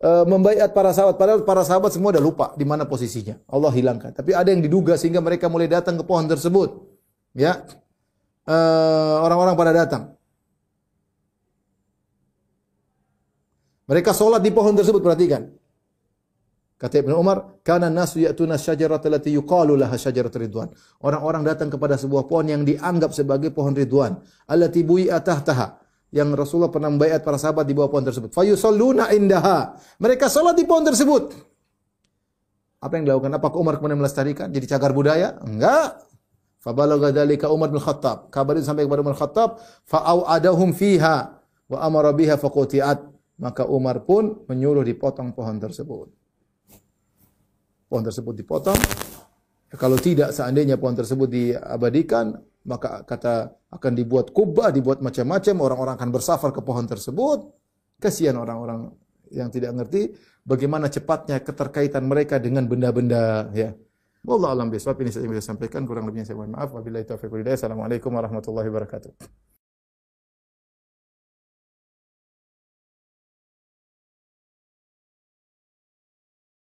uh, membaiat para sahabat padahal para sahabat semua sudah lupa di mana posisinya. Allah hilangkan. Tapi ada yang diduga sehingga mereka mulai datang ke pohon tersebut. Ya. Eh, orang-orang uh, pada datang. Mereka sholat di pohon tersebut, perhatikan. Kata Ibn Umar, "Kana nasu ya'tuna syajarata allati yuqalu laha syajarat ridwan." Orang-orang datang kepada sebuah pohon yang dianggap sebagai pohon ridwan, allati bui'a tahtaha. Yang Rasulullah pernah membaiat para sahabat di bawah pohon tersebut. Fayusalluna indaha. Mereka salat di pohon tersebut. Apa yang dilakukan? Apakah Umar kemudian melestarikan? Jadi cagar budaya? Enggak. Fabalagha dzalika Umar bin Khattab. Kabar itu sampai kepada Umar bin Khattab, fa'au'adahum fiha wa amara biha faquti'at. Maka Umar pun menyuruh dipotong pohon tersebut. Pohon tersebut dipotong. Kalau tidak seandainya pohon tersebut diabadikan, maka kata akan dibuat kubah, dibuat macam-macam, orang-orang akan bersafar ke pohon tersebut. Kasihan orang-orang yang tidak ngerti bagaimana cepatnya keterkaitan mereka dengan benda-benda ya. Wallah alam bisawab ini saya bisa sampaikan kurang lebihnya saya mohon maaf. Wabillahi taufiq Assalamualaikum warahmatullahi wabarakatuh.